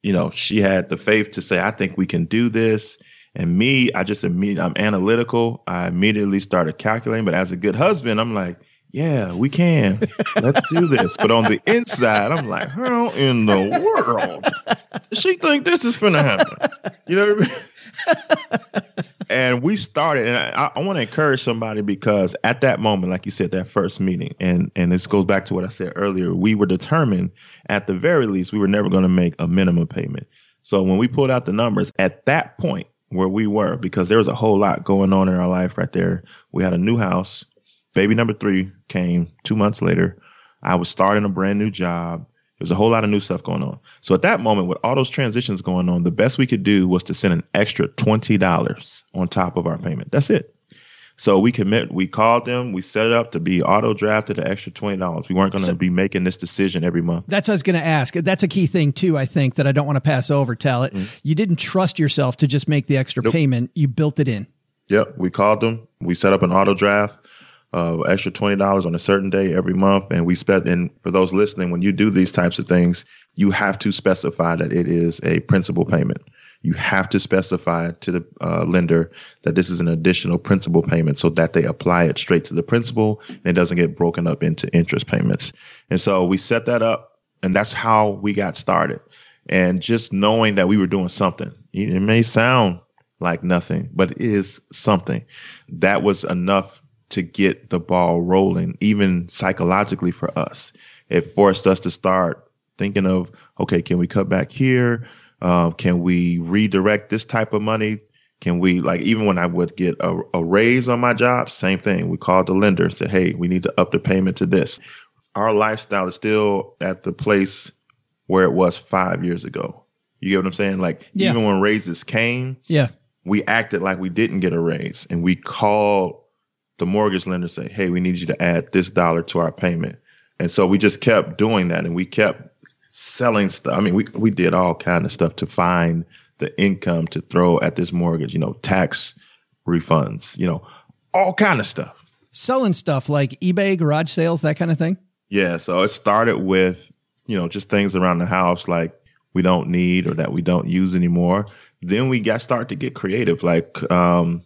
you know, she had the faith to say, I think we can do this. And me, I just immediately, I'm analytical. I immediately started calculating. But as a good husband, I'm like, yeah, we can. Let's do this. But on the inside, I'm like, how in the world does she think this is going to happen? You know what I mean? <laughs> and we started and i, I want to encourage somebody because at that moment like you said that first meeting and and this goes back to what i said earlier we were determined at the very least we were never going to make a minimum payment. So when we pulled out the numbers at that point where we were because there was a whole lot going on in our life right there we had a new house baby number three came two months later i was starting a brand new job there's a whole lot of new stuff going on. So at that moment, with all those transitions going on, the best we could do was to send an extra twenty dollars on top of our payment. That's it. So we commit. We called them. We set it up to be auto drafted an extra twenty dollars. We weren't going to be making this decision every month. That's what I was going to ask. That's a key thing too. I think that I don't want to pass over. Talaat. Mm-hmm. You didn't trust yourself to just make the extra Nope. payment. You built it in. Yep. We called them. We set up an auto draft. Uh, extra twenty dollars on a certain day every month, and we spent. And for those listening, when you do these types of things, you have to specify that it is a principal payment. You have to specify to the uh, lender that this is an additional principal payment, so that they apply it straight to the principal, and it doesn't get broken up into interest payments. And so we set that up, and that's how we got started. And just knowing that we were doing something, it may sound like nothing, but it is something. That was enough to get the ball rolling, even psychologically for us. It forced us to start thinking of, okay, can we cut back here? Uh, can we redirect this type of money? Can we, like, even when I would get a, a raise on my job, same thing. We called the lender, said, hey, we need to up the payment to this. Our lifestyle is still at the place where it was five years ago. You get what I'm saying? Like, Yeah. even when raises came, Yeah. we acted like we didn't get a raise and we called the mortgage lender say hey we need you to add this dollar to our payment. And so we just kept doing that and we kept selling stuff. I mean we, we did all kind of stuff to find the income to throw at this mortgage you know tax refunds you know all kind of stuff. Selling stuff like eBay, garage sales, that kind of thing. yeah so it started with you know just things around the house like we don't need or that we don't use anymore. Then we got started to get creative like um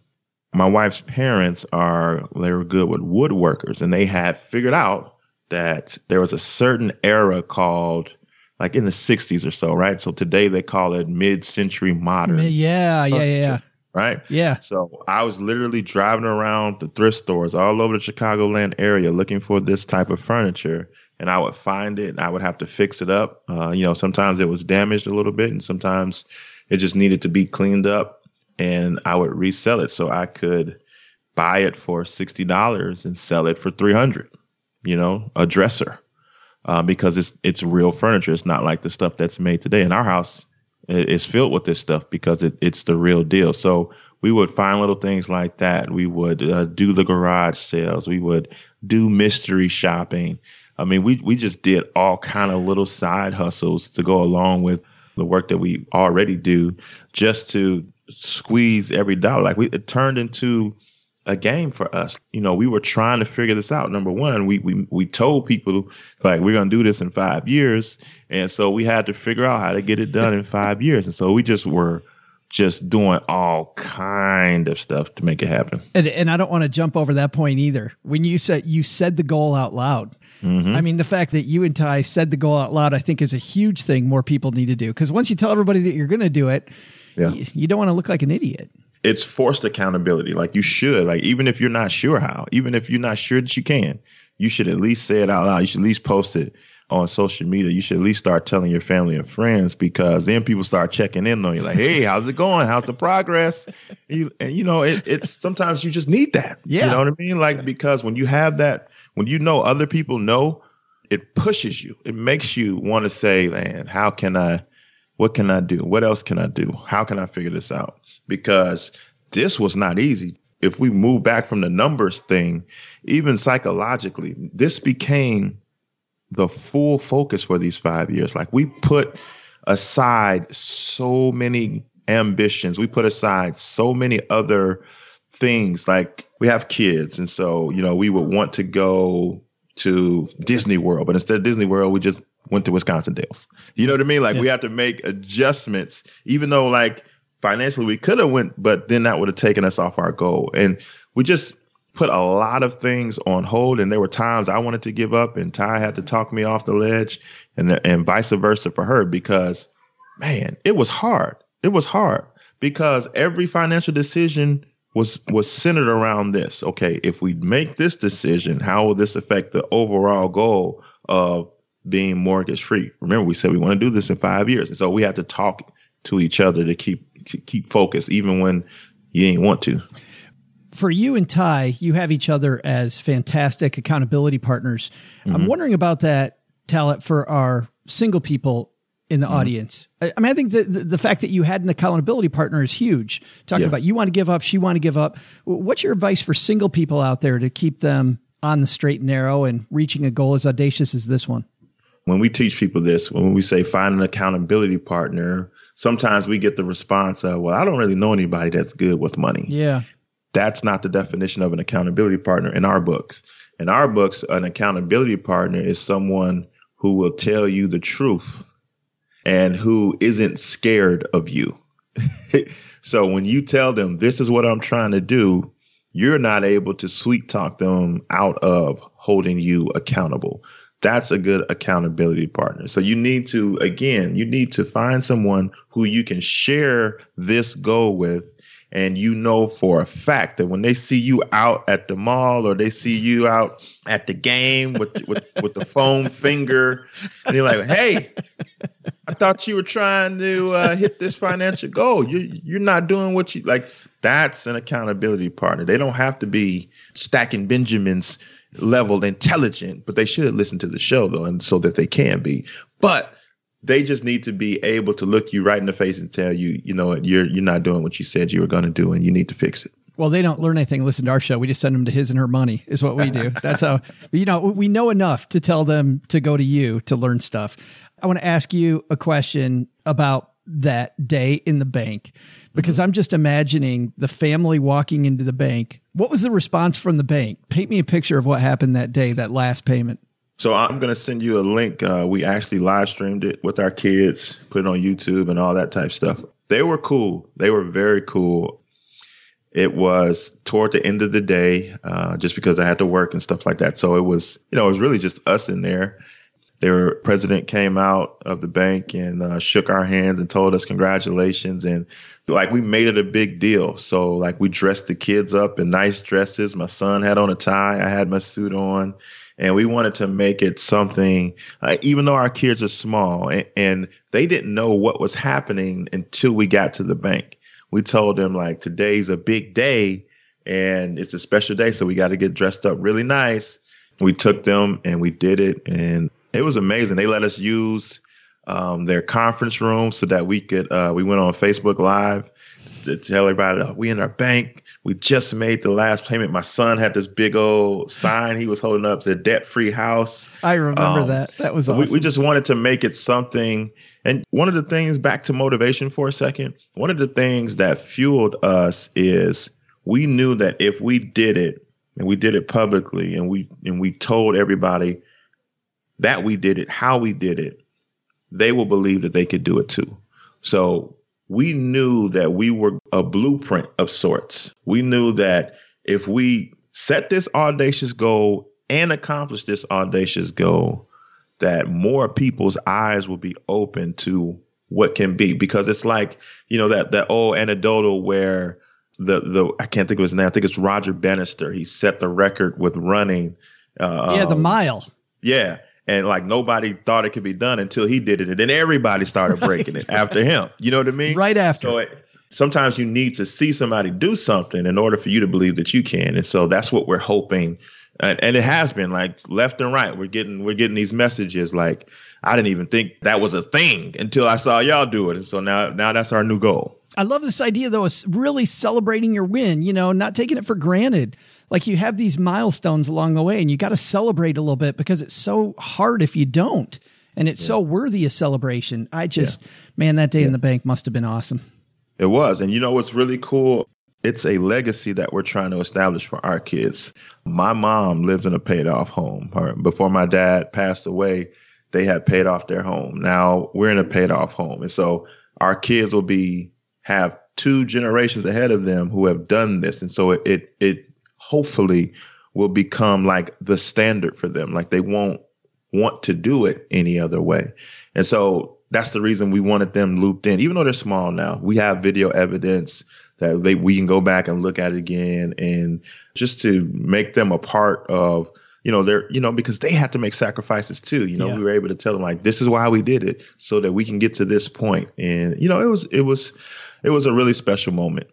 my wife's parents are they were good with woodworkers and they had figured out that there was a certain era called like in the 60s or so, right? So today they call it mid-century modern. Yeah, yeah, yeah. Right? Yeah. So I was literally driving around the thrift stores all over the Chicagoland area looking for this type of furniture and I would find it and I would have to fix it up. Uh, you know, sometimes it was damaged a little bit and sometimes it just needed to be cleaned up and I would resell it so I could buy it for $60 and sell it for 300, you know, a dresser. Uh, because it's it's real furniture. It's not like the stuff that's made today. In our house, is filled with this stuff because it, it's the real deal. So we would find little things like that. We would uh, do the garage sales. We would do mystery shopping. I mean, we we just did all kind of little side hustles to go along with the work that we already do, just to squeeze every dollar. Like we, it turned into a game for us. You know, we were trying to figure this out. Number one, we we we told people like we're gonna do this in five years, and so we had to figure out how to get it done in five years. And so we just were just doing all kind of stuff to make it happen. And, and I don't want to jump over that point either. When you said you said the goal out loud, mm-hmm. I mean the fact that you and Tai said the goal out loud, I think is a huge thing. More people need to do because once you tell everybody that you're going to do it, yeah. you, you don't want to look like an idiot it's forced accountability. Like you should, like even if you're not sure how, even if you're not sure that you can, you should at least say it out loud. You should at least post it on social media. You should at least start telling your family and friends because then people start checking in on you, like, "Hey, how's it going? How's the progress?" You, and you know, it, it's sometimes you just need that. Yeah, you know what I mean? Like because when you have that, when you know other people know, it pushes you. It makes you want to say, "Man, how can I?" What can I do? What else can I do? How can I figure this out? Because this was not easy. If we move back from the numbers thing, even psychologically, this became the full focus for these five years. Like we put aside so many ambitions, we put aside so many other things. Like we have kids, and so you know we would want to go to Disney World, but instead of Disney World, we just went to Wisconsin Dells. You know what I mean? Like yeah. we have to make adjustments, even though like financially we could have went, but then that would have taken us off our goal. And we just put a lot of things on hold. And there were times I wanted to give up, and Tai had to talk me off the ledge, and and vice versa for her because, man, it was hard. It was hard because every financial decision was was centered around this. Okay, if we make this decision, how will this affect the overall goal of being mortgage free. Remember, we said we want to do this in five years, and so we have to talk to each other to keep to keep focus, even when you ain't want to. For you and Tai, you have each other as fantastic accountability partners. Mm-hmm. I'm wondering about that, Talaat, for our single people in the mm-hmm. audience. I, I, mean, I think the, the, the fact that you had an accountability partner is huge. Talking yeah. about you want to give up, she want to give up. What's your advice for single people out there to keep them on the straight and narrow and reaching a goal as audacious as this one? When we teach people this, when we say find an accountability partner, sometimes we get the response of, well, I don't really know anybody that's good with money. Yeah. That's not the definition of an accountability partner in our books. In our books, an accountability partner is someone who will tell you the truth and who isn't scared of you. <laughs> so when you tell them, this is what I'm trying to do, you're not able to sweet talk them out of holding you accountable that's a good accountability partner. So you need to, again, you need to find someone who you can share this goal with. And you know for a fact that when they see you out at the mall or they see you out at the game with <laughs> with, with the foam finger, and they're like, "Hey, I thought you were trying to uh, hit this financial goal. You you're not doing what you like." That's an accountability partner. They don't have to be Stacking Benjamins level intelligent, but they should listen to the show though, and so that they can be. But they just need to be able to look you right in the face and tell you, you know, you're you're not doing what you said you were going to do, and you need to fix it. Well, they don't learn anything. Listen to our show. We just send them to his and her money is what we do. <laughs> That's how, you know, we know enough to tell them to go to you to learn stuff. I want to ask you a question about that day in the bank because I'm just imagining the family walking into the bank. What was the response from the bank? Paint me a picture of what happened that day, that last payment. So I'm going to send you a link. Uh, we actually live streamed it with our kids, put it on YouTube and all that type stuff. They were cool. They were very cool. It was toward the end of the day, uh, just because I had to work and stuff like that. So it was, you know, it was really just us in there. Their president came out of the bank and uh, shook our hands and told us congratulations. And like we made it a big deal. So like we dressed the kids up in nice dresses. My son had on a tie. I had my suit on. And we wanted to make it something, uh, even though our kids are small and, and they didn't know what was happening until we got to the bank. We told them like today's a big day and it's a special day. So we got to get dressed up really nice. We took them and we did it. And it was amazing. They let us use um, their conference room so that we could, uh, we went on Facebook Live to tell everybody oh, we in our bank. We just made the last payment. My son had this big old sign he was holding up, the debt free house. I remember um, that. That was awesome. we, we just wanted to make it something. And one of the things, back to motivation for a second, one of the things that fueled us is we knew that if we did it and we did it publicly and we and we told everybody that we did it, how we did it, they will believe that they could do it too. So we knew that we were a blueprint of sorts. We knew that if we set this audacious goal and accomplish this audacious goal, that more people's eyes will be open to what can be. Because it's like, you know, that that old anecdotal where the the I can't think of his name. I think it's Roger Bannister. He set the record with running. Uh, yeah, the um, mile. Yeah, and like nobody thought it could be done until he did it, and then everybody started breaking right. it <laughs> after him. You know what I mean? Right after. So it, sometimes you need to see somebody do something in order for you to believe that you can, and so that's what we're hoping. And, and it has been like left and right. We're getting we're getting these messages like I didn't even think that was a thing until I saw y'all do it, and so now now that's our new goal. I love this idea though, is really celebrating your win. You know, not taking it for granted like you have these milestones along the way and you got to celebrate a little bit because it's so hard if you don't and it's yeah. so worthy of celebration i just yeah. man that day yeah. in the bank must have been awesome it was and you know what's really cool it's a legacy that we're trying to establish for our kids my mom lived in a paid off home before my dad passed away they had paid off their home now we're in a paid off home and so our kids will be have two generations ahead of them who have done this and so it it, it hopefully will become like the standard for them. Like they won't want to do it any other way. And so that's the reason we wanted them looped in, even though they're small now. We have video evidence that they, we can go back and look at it again and just to make them a part of, you know, they're, you know, because they have to make sacrifices too. You know, yeah. we were able to tell them like, this is why we did it so that we can get to this point. And, you know, it was, it was, it was a really special moment.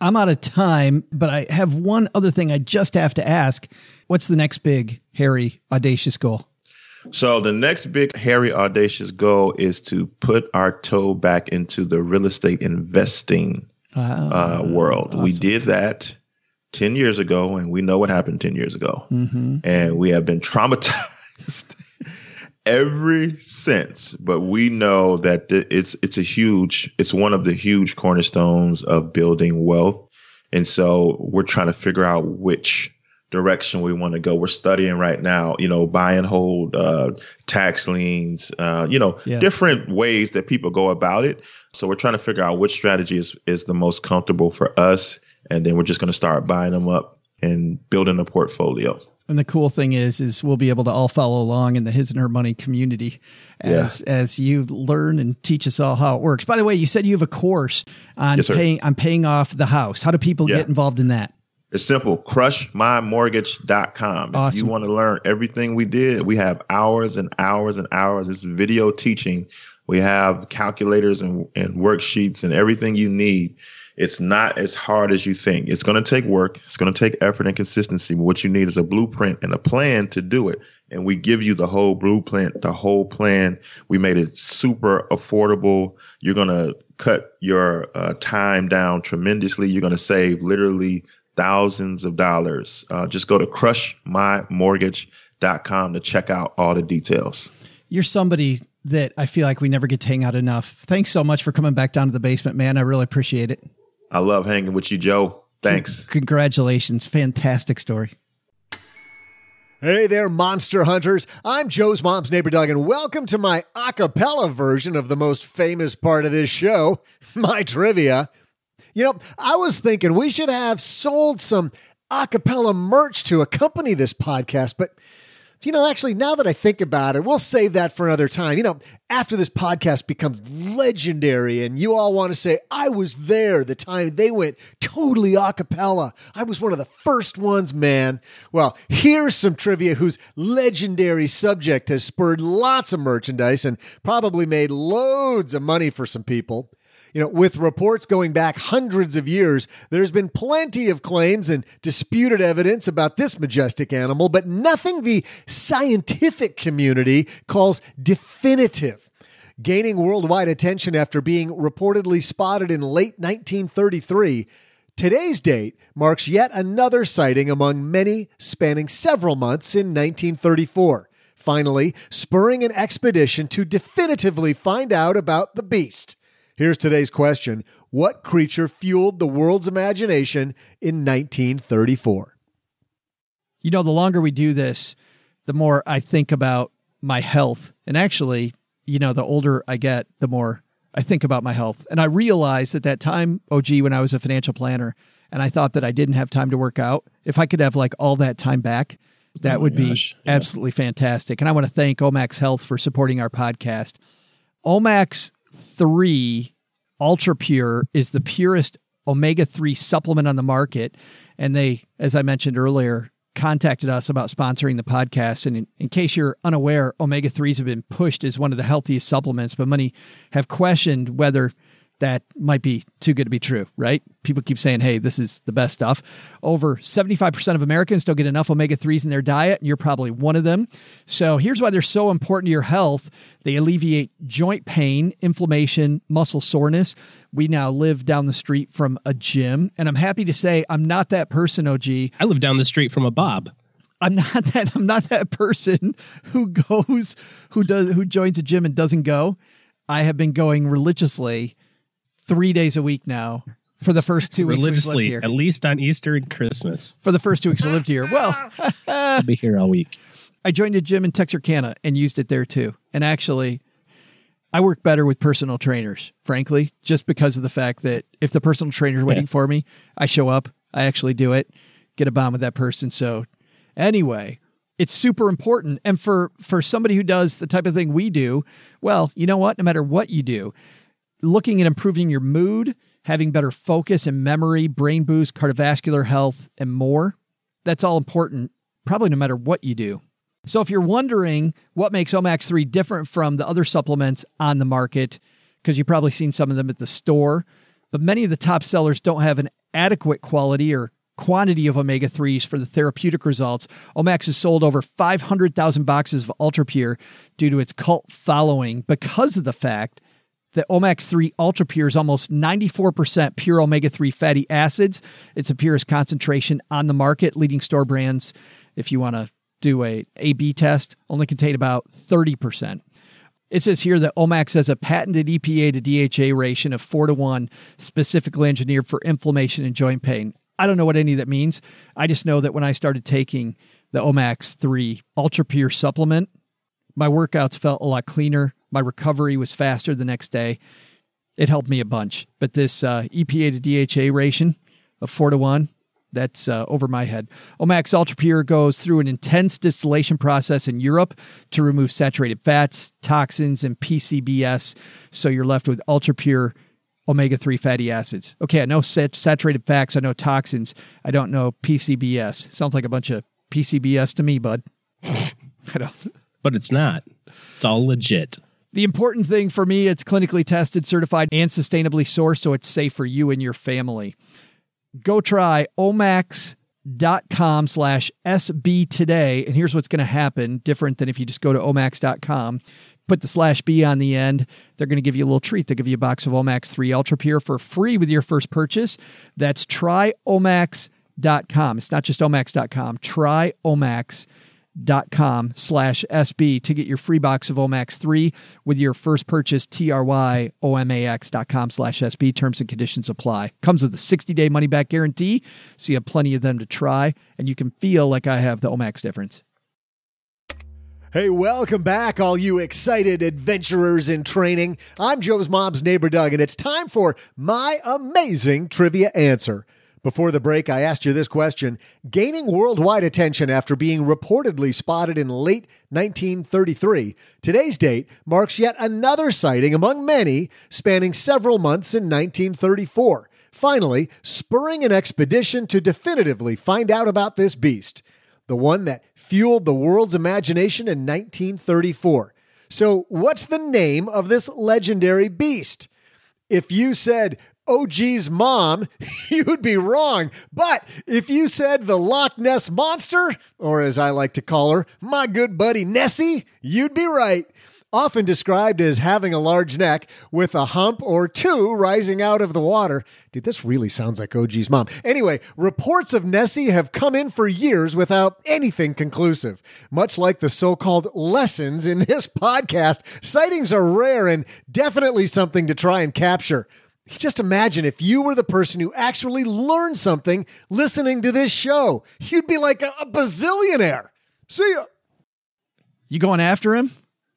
I'm out of time, but I have one other thing I just have to ask. What's the next big, hairy, audacious goal? So the next big, hairy, audacious goal is to put our toe back into the real estate investing uh, world. Awesome. We did that 10 years ago, and we know what happened 10 years ago. Mm-hmm. And we have been traumatized ever sense. but we know that it's it's a huge it's one of the huge cornerstones of building wealth. And so we're trying to figure out which direction we want to go. We're studying right now, you know, buy and hold, uh, tax liens, uh, you know, yeah. different ways that people go about it. So we're trying to figure out which strategy is, is the most comfortable for us. And then we're just going to start buying them up and building a portfolio. And the cool thing is, is we'll be able to all follow along in the his and her money community as yeah. as you learn and teach us all how it works. By the way, you said you have a course on yes, paying on paying off the house. How do people yeah. get involved in that? It's simple. Crushmymortgage.com. Awesome. If you want to learn everything we did, we have hours and hours and hours. It's video teaching. We have calculators and, and worksheets and everything you need it's not as hard as you think. It's going to take work. It's going to take effort and consistency. But what you need is a blueprint and a plan to do it. And we give you the whole blueprint, the whole plan. We made it super affordable. You're going to cut your uh, time down tremendously. You're going to save literally thousands of dollars. Uh, just go to crushmymortgage.com to check out all the details. You're somebody that I feel like we never get to hang out enough. Thanks so much for coming back down to the basement, man. I really appreciate it. I love hanging with you, Joe. Thanks. Congratulations. Fantastic story. Hey there, monster hunters. I'm Joe's mom's neighbor Doug, and welcome to my a cappella version of the most famous part of this show, <laughs> my trivia. You know, I was thinking we should have sold some acapella merch to accompany this podcast, but you know, actually, now that I think about it, we'll save that for another time. You know, after this podcast becomes legendary and you all want to say, I was there the time they went totally a cappella. I was one of the first ones, man. Well, here's some trivia whose legendary subject has spurred lots of merchandise and probably made loads of money for some people. You know, with reports going back hundreds of years, there's been plenty of claims and disputed evidence about this majestic animal, but nothing the scientific community calls definitive. Gaining worldwide attention after being reportedly spotted in late 1933, today's date marks yet another sighting among many spanning several months in 1934 finally spurring an expedition to definitively find out about the beast. Here's today's question What creature fueled the world's imagination in 1934? You know, the longer we do this, the more I think about my health. And actually, you know, the older I get, the more I think about my health. And I realized at that time, OG, when I was a financial planner, and I thought that I didn't have time to work out, if I could have like all that time back, that Oh would my be yeah. absolutely fantastic. And I want to thank Omax Health for supporting our podcast. Omax 3 Ultra Pure is the purest omega 3 supplement on the market. And they, as I mentioned earlier, contacted us about sponsoring the podcast. And in, in case you're unaware, omega 3s have been pushed as one of the healthiest supplements, but many have questioned whether that might be too good to be true, right? People keep saying, hey, this is the best stuff. Over 75% of Americans don't get enough omega 3s in their diet, and you're probably one of them. So here's why they're so important to your health they alleviate joint pain, inflammation, muscle soreness. We now live down the street from a gym, and I'm happy to say I'm not that person, OG. I live down the street from a Bob. I'm not that I'm not that person who goes who does who joins a gym and doesn't go. I have been going religiously three days a week now for the first two weeks we've lived Religiously, here. at least on Easter and Christmas. For the first two weeks I lived here. Well, <laughs> I'll be here all week. <laughs> I joined a gym in Texarkana and used it there too. And actually, I work better with personal trainers, frankly, just because of the fact that if the personal trainer's waiting Yeah. for me, I show up, I actually do it, get a bond with that person. So, anyway, it's super important. And for for somebody who does the type of thing we do, well, you know what? No matter what you do, looking at improving your mood, having better focus and memory, brain boost, cardiovascular health, and more, that's all important, probably no matter what you do. So if you're wondering what makes Omax 3 different from the other supplements on the market, because you've probably seen some of them at the store, but many of the top sellers don't have an adequate quality or quantity of omega 3s for the therapeutic results. Omax has sold over 500,000 boxes of Ultra Pure due to its cult following because of the fact that Omax 3 Ultra Pure is almost 94% pure omega 3 fatty acids. It's the purest concentration on the market. Leading store brands, if you want to do a A B test, only contain about 30%. It says here that Omax has a patented EPA to DHA ratio of 4 to 1, specifically engineered for inflammation and joint pain. I don't know what any of that means. I just know that when I started taking the Omax 3 Ultra Pure supplement, my workouts felt a lot cleaner. My recovery was faster the next day. It helped me a bunch. But this uh, EPA to DHA ration of four to one, that's uh, over my head. Omax Ultra Pure goes through an intense distillation process in Europe to remove saturated fats, toxins, and PCBS. So you're left with ultra pure omega 3 fatty acids. Okay, I know sat- saturated fats, I know toxins, I don't know PCBS. Sounds like a bunch of PCBS to me, bud. <laughs> I don't. But it's not. It's all legit. The important thing for me, it's clinically tested, certified, and sustainably sourced, so it's safe for you and your family. Go try omax.com slash SB today. And here's what's going to happen different than if you just go to omax.com. Put the slash B on the end. They're going to give you a little treat. They'll give you a box of Omax 3 Ultra Pure for free with your first purchase. That's try tryomax.com. It's not just omax.com. Try Omax com slash SB to get your free box of Omax 3 with your first purchase, T-R-Y-O-M-A-X dot com slash SB. Terms and conditions apply. Comes with a 60-day money-back guarantee, so you have plenty of them to try, and you can feel like I have the Omax difference. Hey, welcome back, all you excited adventurers in training. I'm Joe's mom's neighbor, Doug, and it's time for my amazing trivia answer. Before the break, I asked you this question Gaining worldwide attention after being reportedly spotted in late 1933, today's date marks yet another sighting among many spanning several months in 1934, finally spurring an expedition to definitively find out about this beast the one that fueled the world's imagination in 1934. So, what's the name of this legendary beast? If you said OG's mom, <laughs> you'd be wrong. But if you said the Loch Ness Monster, or as I like to call her, my good buddy Nessie, you'd be right often described as having a large neck with a hump or two rising out of the water. Dude, this really sounds like OG's mom. Anyway, reports of Nessie have come in for years without anything conclusive. Much like the so called lessons in this <laughs> podcast, sightings are rare and definitely something to try and capture. Just imagine if you were the person who actually learned something listening to this show. You'd be like a, a bazillionaire. See ya. You going after him?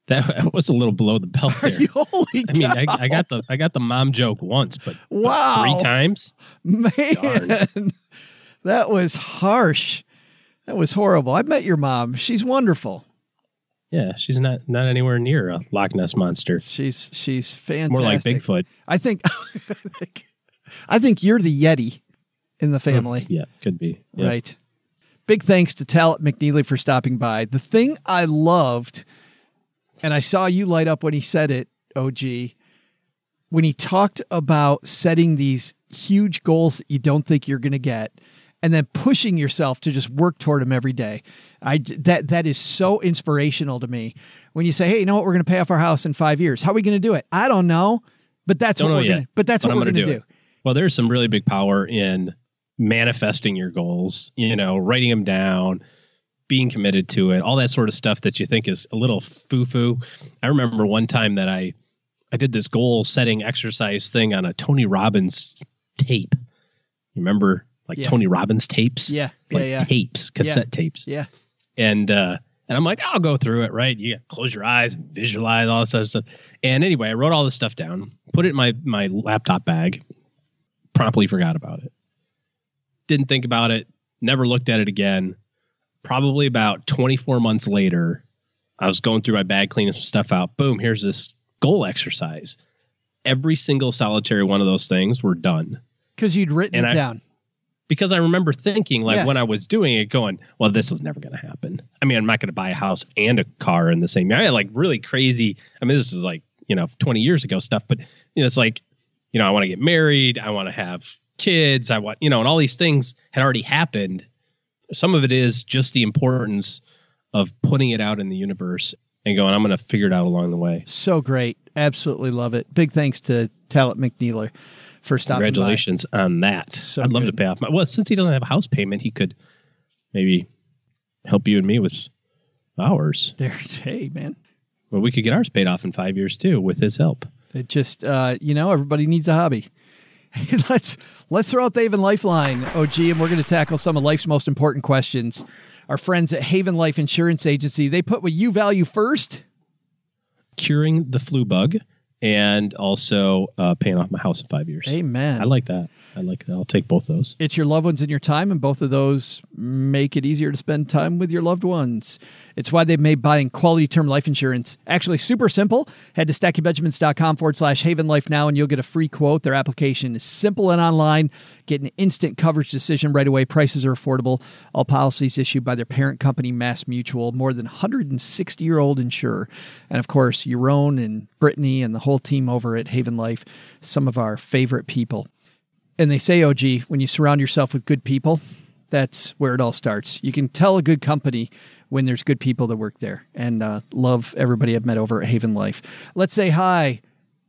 That was a little below the belt there. Holy I mean, I, I, got the I got the mom joke once, but wow, three times, man, Darn. <laughs> that was harsh. That was horrible. I met your mom. She's wonderful. Yeah, she's not not anywhere near a Loch Ness monster. She's she's fantastic. More like Bigfoot. I think. I <laughs> think, I think you're the Yeti in the family. Oh, yeah, could be. Yeah. Right. Big thanks to Talaat McNeely for stopping by. The thing I loved and I saw you light up when he said it, OG, when he talked about setting these huge goals that you don't think you're going to get and then pushing yourself to just work toward them every day. I that that is so inspirational to me. When you say, "Hey, you know what? We're going to pay off our house in 5 years. How are we going to do it?" I don't know, but that's Don't what we're going to but that's but what I'm we're gonna do do. Well, there's some really big power in manifesting your goals, you know, writing them down, being committed to it, all that sort of stuff that you think is a little foo foo. I remember one time that I I did this goal setting exercise thing on a Tony Robbins tape. You remember like Yeah. Tony Robbins tapes? Yeah. Like Yeah, yeah. tapes, cassette tapes. Yeah. And uh and I'm like, I'll go through it, right? You close your eyes, visualize all this other stuff. And anyway, I wrote all this stuff down, put it in my my laptop bag, promptly forgot about it. Didn't think about it, never looked at it again. Probably about 24 months later, I was going through my bag, cleaning some stuff out. Boom, here's this goal exercise. Every single solitary one of those things were done Cuz you'd written And it I- down. Because I remember thinking, like Yeah. when I was doing it, going, "Well, this is never going to happen." I mean, I'm not going to buy a house and a car in the same year. I had like really crazy. I mean, this is like you know 20 years ago stuff, but you know, it's like you know, I want to get married, I want to have kids, I want you know, and all these things had already happened. Some of it is just the importance of putting it out in the universe and going, "I'm going to figure it out along the way." So great. Absolutely love it. Big thanks to Talaat McNeely for stopping by. Congratulations on that. So I'd love to pay off my. Well, since he doesn't have a house payment, he could maybe help you and me with ours. There, <laughs> hey man. Well, we could get ours paid off in five years too with his help. It just uh, you know, everybody needs a hobby. <laughs> let's let's throw out the Haven Lifeline, OG, and we're going to tackle some of life's most important questions. Our friends at Haven Life Insurance Agency, they put what you value first. Curing the flu bug and also uh, paying off my house in five years. Amen. I like that. I like that. I'll take both those. It's your loved ones and your time, and both of those make it easier to spend time with your loved ones. It's why they've made buying quality term life insurance actually super simple. Head to stackingbenjamins.com forward slash haven life now, and you'll get a free quote. Their application is simple and online. Get an instant coverage decision right away. Prices are affordable. All policies issued by their parent company, Mass Mutual, more than 160 year old insurer. And of course, Yaron and Brittany and the whole team over at Haven Life, some of our favorite people and they say OG when you surround yourself with good people, that's where it all starts. You can tell a good company when there's good people that work there, and uh, love everybody I've met over at Haven Life. Let's say hi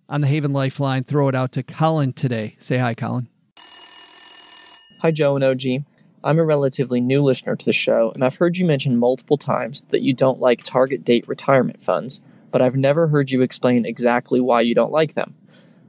on the Haven Lifeline. Throw it out to Colin today. Say hi, Colin. Hi, Joe and OG. I'm a relatively new listener to the show, and I've heard you mention multiple times that you don't like target date retirement funds, but I've never heard you explain exactly why you don't like them.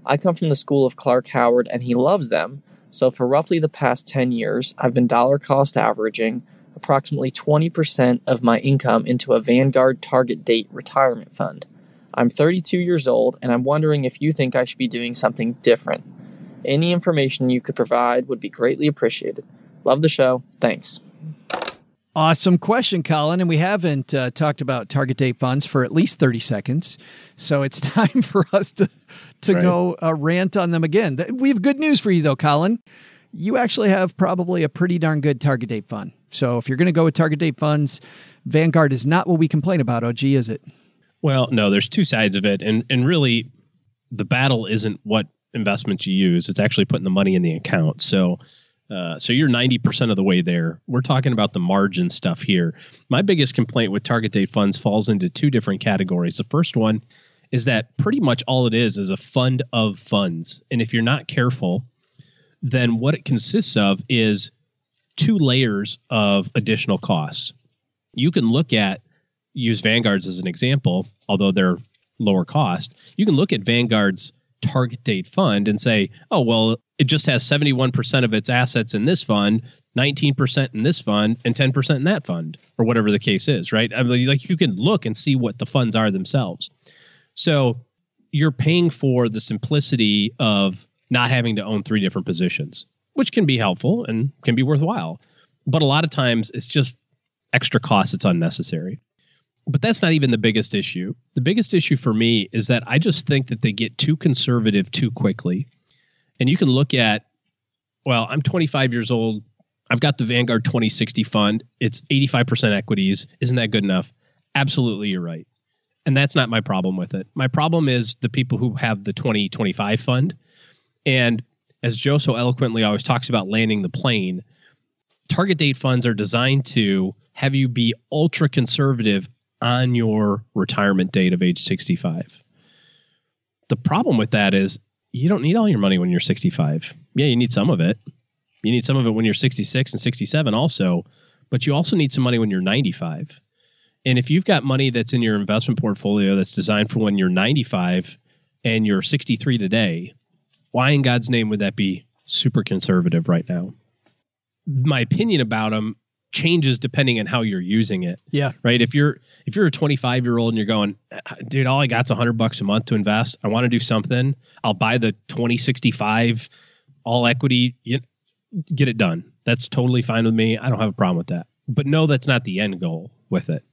I come from the school of Clark Howard, and he loves them, so for roughly the past 10 years, I've been dollar cost averaging approximately 20% of my income into a Vanguard target date retirement fund. I'm 32 years old and I'm wondering if you think I should be doing something different. Any information you could provide would be greatly appreciated. Love the show. Thanks. Awesome question, Colin. And we haven't uh, talked about target date funds for at least 30 seconds. So it's <laughs> time for us to, to right. go uh, rant on them again. We have good news for you, though, Colin. You actually have probably a pretty darn good target date fund. So if you're going to go with target date funds, Vanguard is not what we complain about. OG, is it? Well, no, there's two sides of it. And, and really, the battle isn't what investments you use, it's actually putting the money in the account. So uh, so you're 90% of the way there. We're talking about the margin stuff here. My biggest complaint with target date funds falls into two different categories. The first one is that pretty much all it is is a fund of funds. And if you're not careful, then what it consists of is two layers of additional costs. You can look at, use Vanguard's as an example, although they're lower cost. You can look at Vanguard's target date fund and say, oh, well, it just has 71% of its assets in this fund, 19% in this fund, and 10% in that fund, or whatever the case is, right? I mean, like you can look and see what the funds are themselves. So you're paying for the simplicity of not having to own three different positions, which can be helpful and can be worthwhile. But a lot of times it's just extra costs, it's unnecessary. But that's not even the biggest issue. The biggest issue for me is that I just think that they get too conservative too quickly and you can look at, well, I'm 25 years old. I've got the Vanguard 2060 fund. It's 85% equities. Isn't that good enough? Absolutely, you're right. And that's not my problem with it. My problem is the people who have the 2025 fund. And as Joe so eloquently always talks about landing the plane, target date funds are designed to have you be ultra conservative on your retirement date of age 65. The problem with that is you don't need all your money when you're 65. Yeah, you need some of it. You need some of it when you're 66 and 67 also, but you also need some money when you're 95. And if you've got money that's in your investment portfolio that's designed for when you're 95 and you're 63 today, why in God's name would that be super conservative right now? My opinion about them changes depending on how you're using it. Yeah. Right. If you're if you're a 25 year old and you're going, dude, all I got's 100 bucks a month to invest. I want to do something. I'll buy the 2065 all equity. You, get it done. That's totally fine with me. I don't have a problem with that. But no, that's not the end goal with it.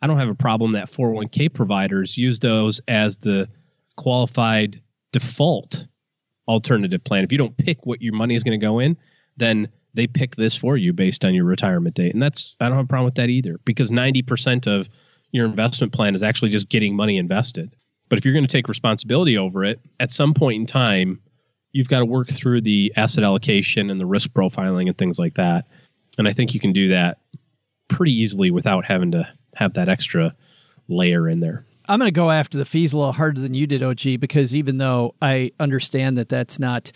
I don't have a problem that 401k providers use those as the qualified default alternative plan. If you don't pick what your money is going to go in, then they pick this for you based on your retirement date. And that's, I don't have a problem with that either because 90% of your investment plan is actually just getting money invested. But if you're going to take responsibility over it, at some point in time, you've got to work through the asset allocation and the risk profiling and things like that. And I think you can do that pretty easily without having to have that extra layer in there. I'm going to go after the fees a little harder than you did, OG, because even though I understand that that's not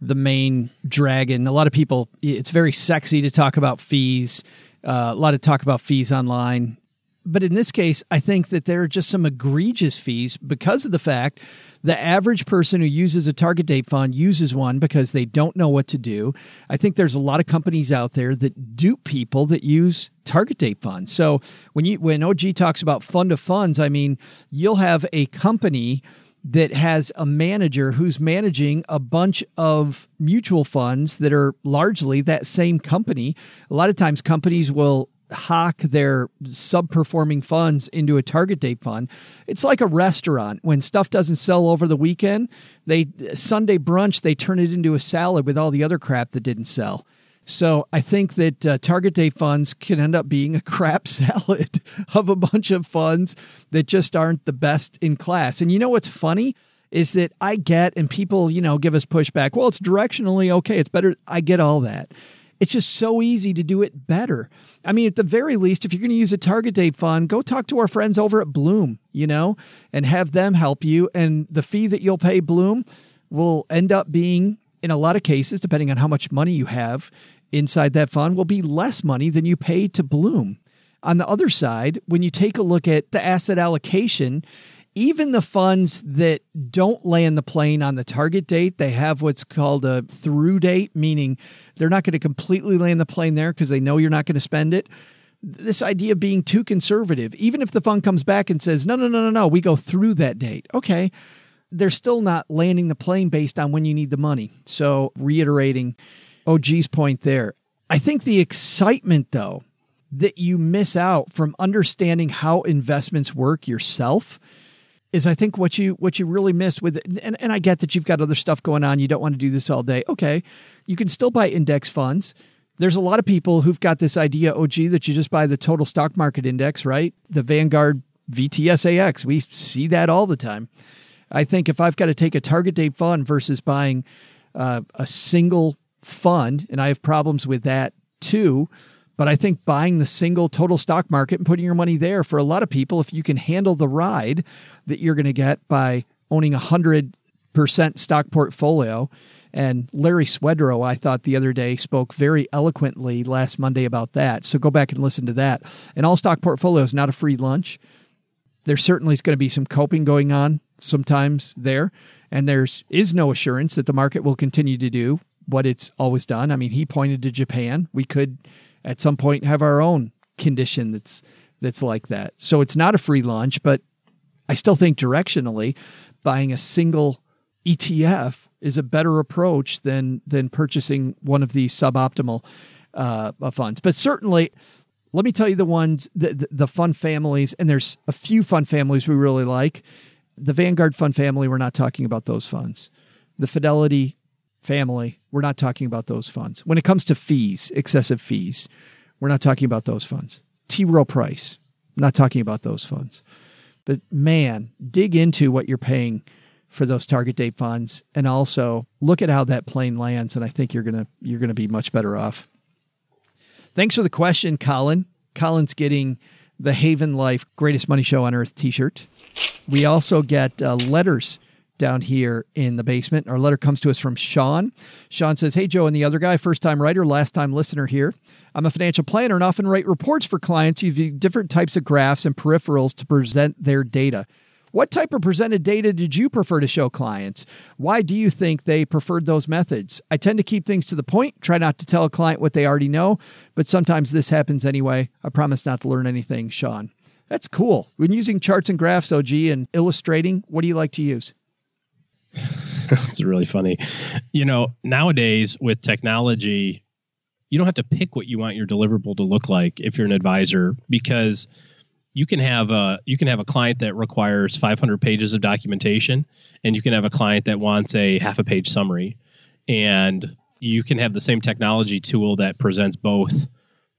the main dragon. A lot of people, it's very sexy to talk about fees. Uh, a lot of talk about fees online. But in this case, I think that there are just some egregious fees because of the fact the average person who uses a target date fund uses one because they don't know what to do. I think there's a lot of companies out there that dupe people that use target date funds. So when you when OG talks about fund of funds, I mean you'll have a company that has a manager who's managing a bunch of mutual funds that are largely that same company. A lot of times companies will hawk their subperforming funds into a target date fund. It's like a restaurant. When stuff doesn't sell over the weekend, they Sunday brunch they turn it into a salad with all the other crap that didn't sell. So I think that uh, target date funds can end up being a <laughs> crap salad of a bunch of funds that just aren't the best in class. And you know what's funny is that I get, and people, you know, give us pushback. Well, it's directionally okay. It's better. I get all that. It's just so easy to do it better. I mean, at the very least, if you're going to use a target date fund, go talk to our friends over at Bloom, you know, and have them help you. And the fee that you'll pay Bloom will end up being in a lot of cases, depending on how much money you have inside that fund, will be less money than you pay to Bloom. On the other side, when you take a look at the asset allocation, even the funds that don't land the plane on the target date, they have what's called a through date, meaning they're not going to completely land the plane there because they know you're not going to spend it. This idea of being too conservative, even if the fund comes back and says, no, no, no, no, no, we go through that date. Okay. They're still not landing the plane based on when you need the money. So, reiterating OG's point there, I think the excitement, though, that you miss out from understanding how investments work yourself is I think what you what you really miss with it. And, and I get that you've got other stuff going on. You don't want to do this all day. Okay. You can still buy index funds. There's a lot of people who've got this idea, OG, that you just buy the total stock market index, right? The Vanguard VTSAX. We see that all the time. I think if I've got to take a target date fund versus buying uh, a single fund, and I have problems with that too, but I think buying the single total stock market and putting your money there for a lot of people, if you can handle the ride that you're going to get by owning a hundred percent stock portfolio. And Larry Swedroe, I thought the other day, spoke very eloquently last Monday about that. So go back and listen to that. An all stock portfolio is not a free lunch. There certainly is going to be some coping going on sometimes there. And there's is no assurance that the market will continue to do what it's always done. I mean, he pointed to Japan. We could at some point have our own condition that's that's like that. So it's not a free lunch, but I still think directionally buying a single ETF is a better approach than than purchasing one of these suboptimal uh, funds. But certainly, let me tell you the ones the, the, the fund families, and there's a few fund families we really like. The Vanguard fund family, we're not talking about those funds. The Fidelity family, we're not talking about those funds. When it comes to fees, excessive fees, we're not talking about those funds. T. Rowe Price, I'm not talking about those funds. But man, dig into what you're paying for those target date funds and also look at how that plane lands and I think you're going to you're going to be much better off. Thanks for the question, Colin. Colin's getting the Haven Life Greatest Money Show on Earth t-shirt. We also get uh, letters down here in the basement. Our letter comes to us from Sean. Sean says, Hey, Joe and the other guy, first time writer, last time listener here. I'm a financial planner and often write reports for clients using different types of graphs and peripherals to present their data. What type of presented data did you prefer to show clients? Why do you think they preferred those methods? I tend to keep things to the point, try not to tell a client what they already know, but sometimes this happens anyway. I promise not to learn anything, Sean. That's cool. When using charts and graphs, OG, and illustrating, what do you like to use? <laughs> it's really funny. You know, nowadays with technology, you don't have to pick what you want your deliverable to look like if you're an advisor because you can have a you can have a client that requires 500 pages of documentation and you can have a client that wants a half a page summary and you can have the same technology tool that presents both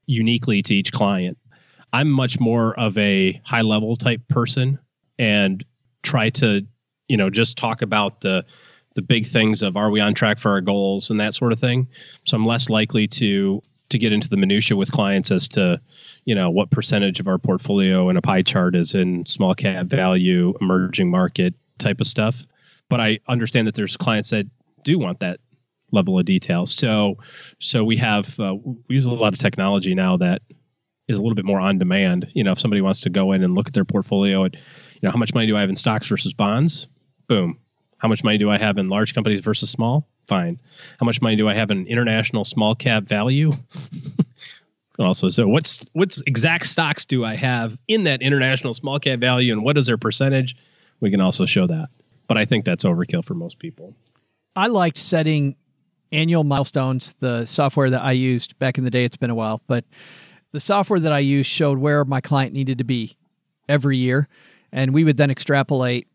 uniquely to each client. I'm much more of a high level type person and try to you know just talk about the the big things of are we on track for our goals and that sort of thing. So I'm less likely to to get into the minutia with clients as to you know what percentage of our portfolio in a pie chart is in small cap value, emerging market type of stuff. But I understand that there's clients that do want that level of detail. So so we have uh, we use a lot of technology now that is a little bit more on demand. You know, if somebody wants to go in and look at their portfolio and you know how much money do I have in stocks versus bonds? Boom. How much money do I have in large companies versus small? Fine. How much money do I have in international small cap value? <laughs> also, so what's what's exact stocks do I have in that international small cap value and what is their percentage? We can also show that. But I think that's overkill for most people. I liked setting annual milestones. The software that I used back in the day, it's been a while, but the software that I used showed where my client needed to be every year. And we would then extrapolate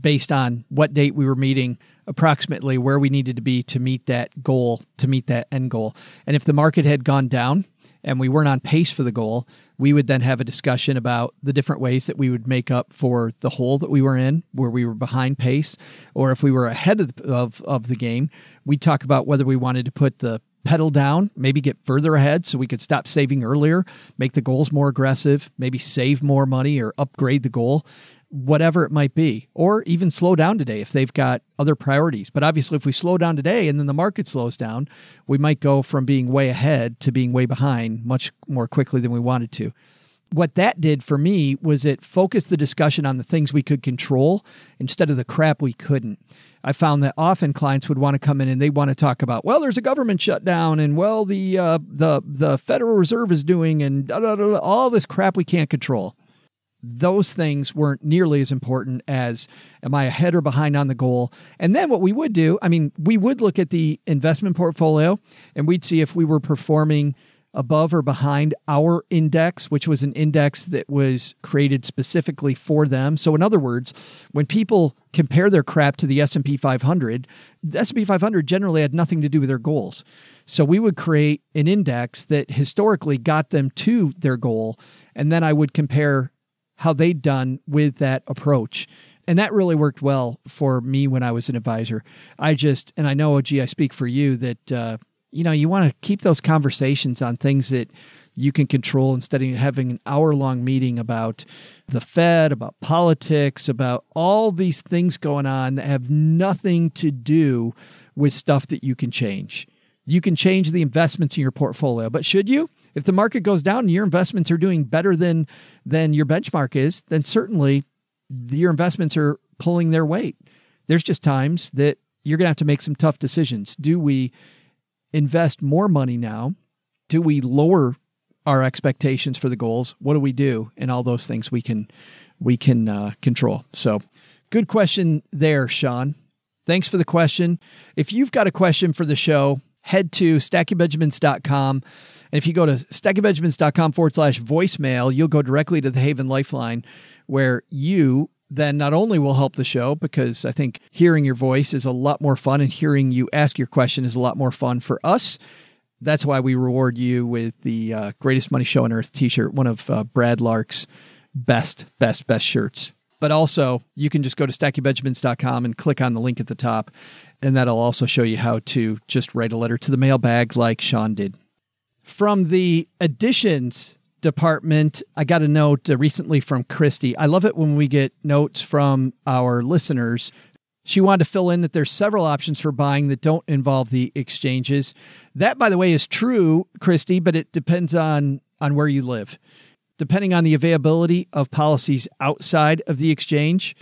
based on what date we were meeting approximately where we needed to be to meet that goal to meet that end goal and if the market had gone down and we weren't on pace for the goal we would then have a discussion about the different ways that we would make up for the hole that we were in where we were behind pace or if we were ahead of, of, of the game we'd talk about whether we wanted to put the pedal down, maybe get further ahead so we could stop saving earlier, make the goals more aggressive, maybe save more money or upgrade the goal whatever it might be, or even slow down today if they've got other priorities. But obviously, if we slow down today and then the market slows down, we might go from being way ahead to being way behind much more quickly than we wanted to. What that did for me was it focused the discussion on the things we could control instead of the crap we couldn't. I found that often clients would want to come in and they want to talk about, well, there's a government shutdown, and well, the uh, the the Federal Reserve is doing, and da, da, da, all this crap we can't control. Those things weren't nearly as important as am I ahead or behind on the goal? And then what we would do, I mean, we would look at the investment portfolio and we'd see if we were performing above or behind our index, which was an index that was created specifically for them. So in other words, when people compare their crap to the S&P 500, the S&P 500 generally had nothing to do with their goals. So we would create an index that historically got them to their goal and then I would compare how they'd done with that approach. And that really worked well for me when I was an advisor. I just, and I know, gee, I speak for you that uh, you know, you want to keep those conversations on things that you can control instead of having an hour long meeting about the Fed, about politics, about all these things going on that have nothing to do with stuff that you can change. You can change the investments in your portfolio, but should you? If the market goes down and your investments are doing better than than your benchmark is, then certainly your investments are pulling their weight. There's just times that you're going to have to make some tough decisions. Do we invest more money now? Do we lower our expectations for the goals? What do we do? And all those things we can we can uh, control. So, good question there, Sean. Thanks for the question. If you've got a question for the show, head to stackingbenjamins.com. And if you go to stackingbenjamins.com forward slash voicemail, you'll go directly to the Haven Lifeline where you then not only will help the show because I think hearing your voice is a lot more fun and hearing you ask your question is a lot more fun for us. That's why we reward you with the uh, greatest money show on earth t-shirt, one of uh, Brad Lark's best, best, best shirts. But also, you can just go to stackingbenjamins.com and click on the link at the top, and that'll also show you how to just write a letter to the mailbag like Sean did. From the additions department, I got a note uh, recently from Christy. I love it when we get notes from our listeners. She wanted to fill in that there's several options for buying that don't involve the exchanges. That, by the way, is true, Christy, but it depends on on where you live. Depending on the availability of policies outside of the exchange,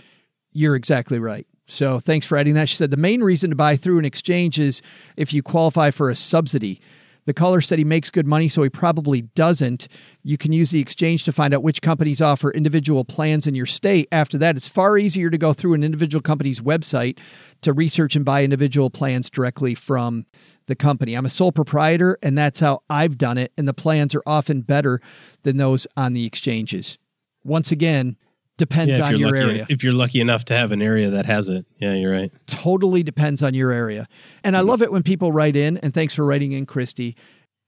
you're exactly right. So thanks for adding that. She said the main reason to buy through an exchange is if you qualify for a subsidy. The caller said he makes good money, so he probably doesn't. You can use the exchange to find out which companies offer individual plans in your state. After that, it's far easier to go through an individual company's website to research and buy individual plans directly from the company. I'm a sole proprietor, and that's how I've done it. And the plans are often better than those on the exchanges. Once again, depends Yeah, on your lucky, area. If you're lucky enough to have an area that has it, yeah, you're right. totally depends on your area. And I love it when people write in, and thanks for writing in, Christy.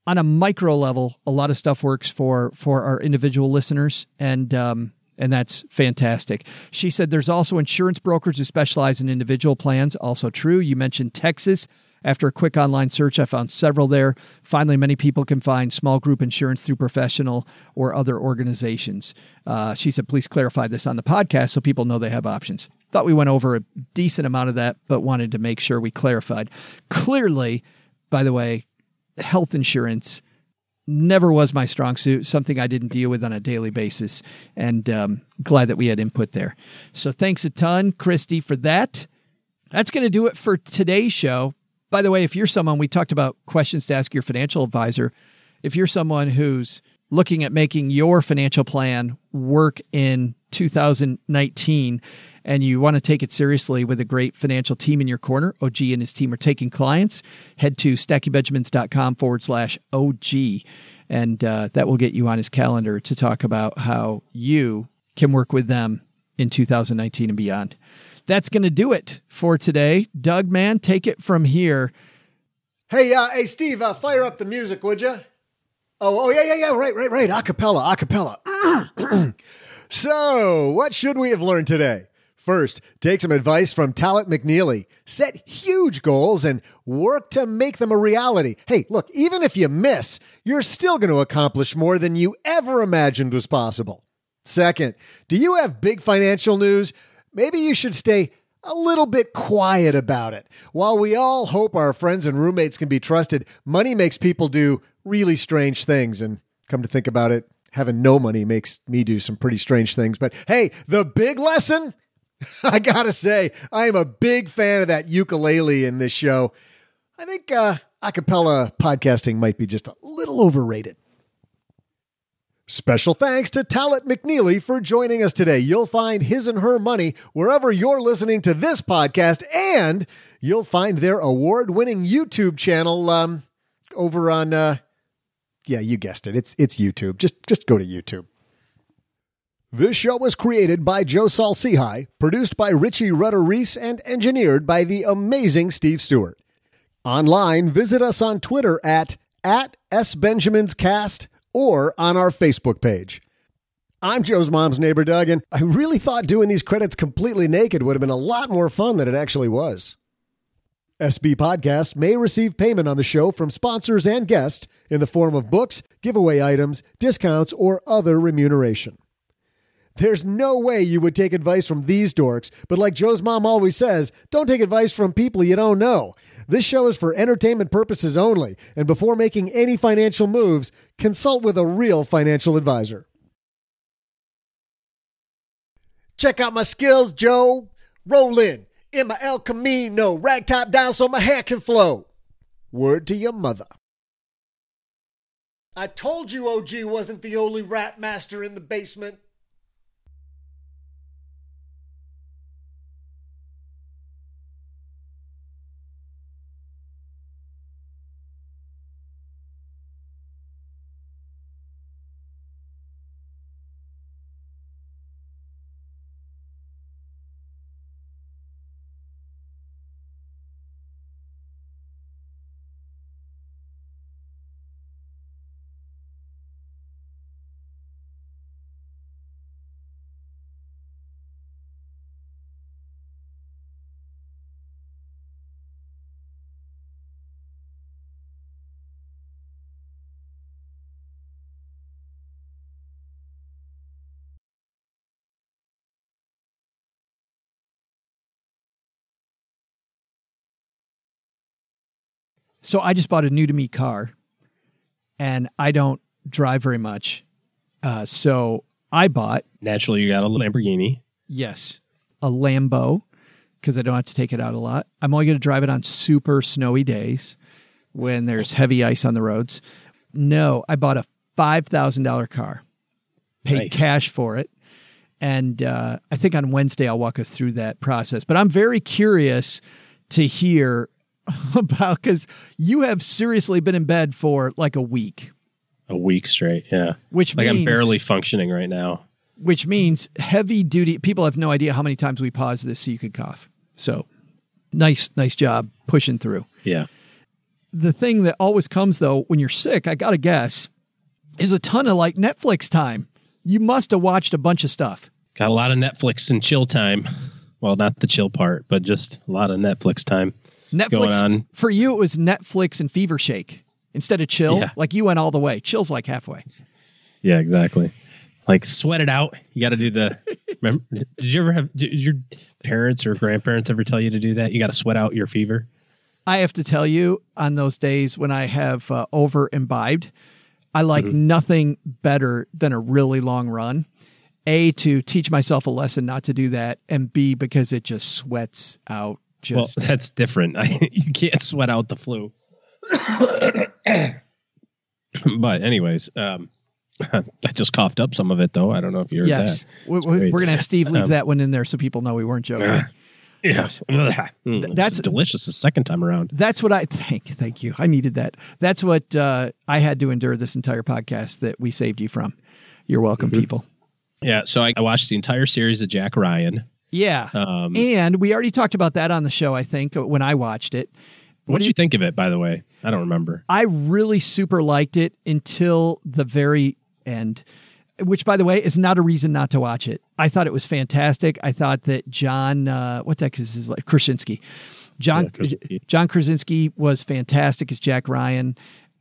On a micro level, a lot of stuff works for for our individual listeners, and um, and that's fantastic. She said there's also insurance brokers who specialize in individual plans. Also true. You mentioned Texas. After a quick online search, I found several there. Finally, many people can find small group insurance through professional or other organizations. Uh, she said, please clarify this on the podcast so people know they have options. Thought we went over a decent amount of that, but wanted to make sure we clarified. Clearly, by the way, health insurance never was my strong suit, something I didn't deal with on a daily basis. And um, glad that we had input there. So thanks a ton, Christy, for that. That's going to do it for today's show. By the way, if you're someone, we talked about questions to ask your financial advisor. If you're someone who's looking at making your financial plan work in 2019 and you want to take it seriously with a great financial team in your corner, OG and his team are taking clients, head to stackingbenjamins.com forward slash OG. And uh, that will get you on his calendar to talk about how you can work with them in 2019 and beyond. That's going to do it for today. Doug, man, take it from here. Hey, uh, hey, Steve, uh, fire up the music, would you? Oh, oh, yeah, yeah, yeah, right, right, right. Acapella, acapella. <clears throat> so, what should we have learned today? First, take some advice from Talaat McNeely. Set huge goals and work to make them a reality. Hey, look, even if you miss, you're still going to accomplish more than you ever imagined was possible. Second, do you have big financial news? Maybe you should stay a little bit quiet about it. While we all hope our friends and roommates can be trusted, money makes people do really strange things. And come to think about it, having no money makes me do some pretty strange things. But hey, the big lesson <laughs> I gotta say, I am a big fan of that ukulele in this show. I think uh, acapella podcasting might be just a little overrated. Special thanks to Talaat McNeely for joining us today. You'll find his and her money wherever you're listening to this podcast, and you'll find their award winning YouTube channel um, over on, uh, yeah, you guessed it. It's, it's YouTube. Just, just go to YouTube. This show was created by Joe Saul-Sehy, produced by Richie Rudder Reese, and engineered by the amazing Steve Stewart. Online, visit us on Twitter at, at SBenjaminsCast or on our Facebook page. I'm Joe's mom's neighbor, Doug, and I really thought doing these credits completely naked would have been a lot more fun than it actually was. SB Podcasts may receive payment on the show from sponsors and guests in the form of books, giveaway items, discounts, or other remuneration. There's no way you would take advice from these dorks, but like Joe's mom always says, don't take advice from people you don't know. This show is for entertainment purposes only, and before making any financial moves, consult with a real financial advisor. Check out my skills, Joe. Roll in my El Camino, ragtop down so my hair can flow. Word to your mother. I told you OG wasn't the only rap master in the basement. So I just bought a new to me car and I don't drive very much. Uh, so I bought, Naturally, you got a Lamborghini. yes, a Lambo because I don't have to take it out a lot. I'm only going to drive it on super snowy days when there's heavy ice on the roads. No, I bought a $5,000 car, paid Nice. cash for it. And uh, I think on Wednesday I'll walk us through that process. But I'm very curious to hear <laughs> about because you have seriously been in bed for like a week, A week straight, yeah. which Like means I'm barely functioning right now. which means heavy duty. People have no idea how many times we paused this so you could cough. So nice, nice job pushing through. Yeah. The thing that always comes though when you're sick, I gotta guess, is a ton of like Netflix time. You must have watched a bunch of stuff. Got a lot of Netflix and chill time. Well, not the chill part, but just a lot of Netflix time. Netflix Going on. for you it was Netflix and Fever Shake instead of chill. Yeah. Like you went all the way. Chill's like halfway. Yeah, exactly. Like sweat it out. You got to do the. <laughs> Remember, did you ever have did your parents or grandparents ever tell you to do that? You got to sweat out your fever. I have to tell you, on those days when I have uh, over imbibed, I like Mm-hmm. nothing better than a really long run. A, to teach myself a lesson not to do that, and B, because it just sweats out. Well, <laughs> that's different. I, <laughs> you can't sweat out the flu. <coughs> but anyways, um, <laughs> I just coughed up some of it though. I don't know if you're yes, that. we, we, Great. we're gonna have Steve leave Um, that one in there so people know we weren't joking. Yes. Mm, that's- that's delicious the second time around. That's what I thank. Thank you. I needed that. That's what uh, I had to endure this entire podcast that we saved you from. You're welcome, Mm-hmm. people. Yeah. So I, I watched the entire series of Jack Ryan. Yeah, Um, and we already talked about that on the show. I think when I watched it. what did you think of it, by the way? I don't remember. I really super liked it until the very end, which, by the way, is not a reason not to watch it. I thought it was fantastic. I thought that John, uh, what the heck is his like Krasinski, John Yeah, Krasinski. John Krasinski was fantastic as Jack Ryan.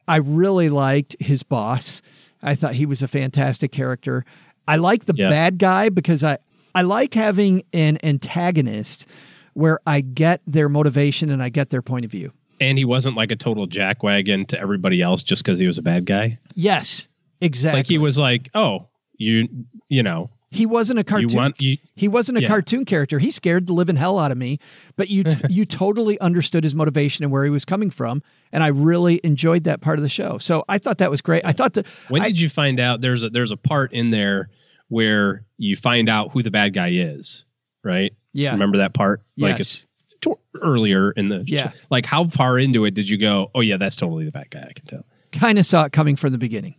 I really liked his boss. I thought he was a fantastic character. I like the Yeah. bad guy because I I like having an antagonist where I get their motivation and I get their point of view. And he wasn't like a total jackwagon to everybody else just because he was a bad guy. Yes. exactly. Like he was like, oh, you you know, He wasn't a cartoon. you want you he wasn't a Yeah. cartoon character. He scared the living hell out of me, but you <laughs> you totally understood his motivation and where he was coming from, and I really enjoyed that part of the show. So I thought that was great. I thought that When I- did you find out there's a there's a part in there where you find out who the bad guy is, right? yeah, Remember that part? Like Yes. it's to- earlier in the Yeah. Like how far into it did you go? Oh yeah, that's totally the bad guy. I can tell. kind of saw it coming from the beginning.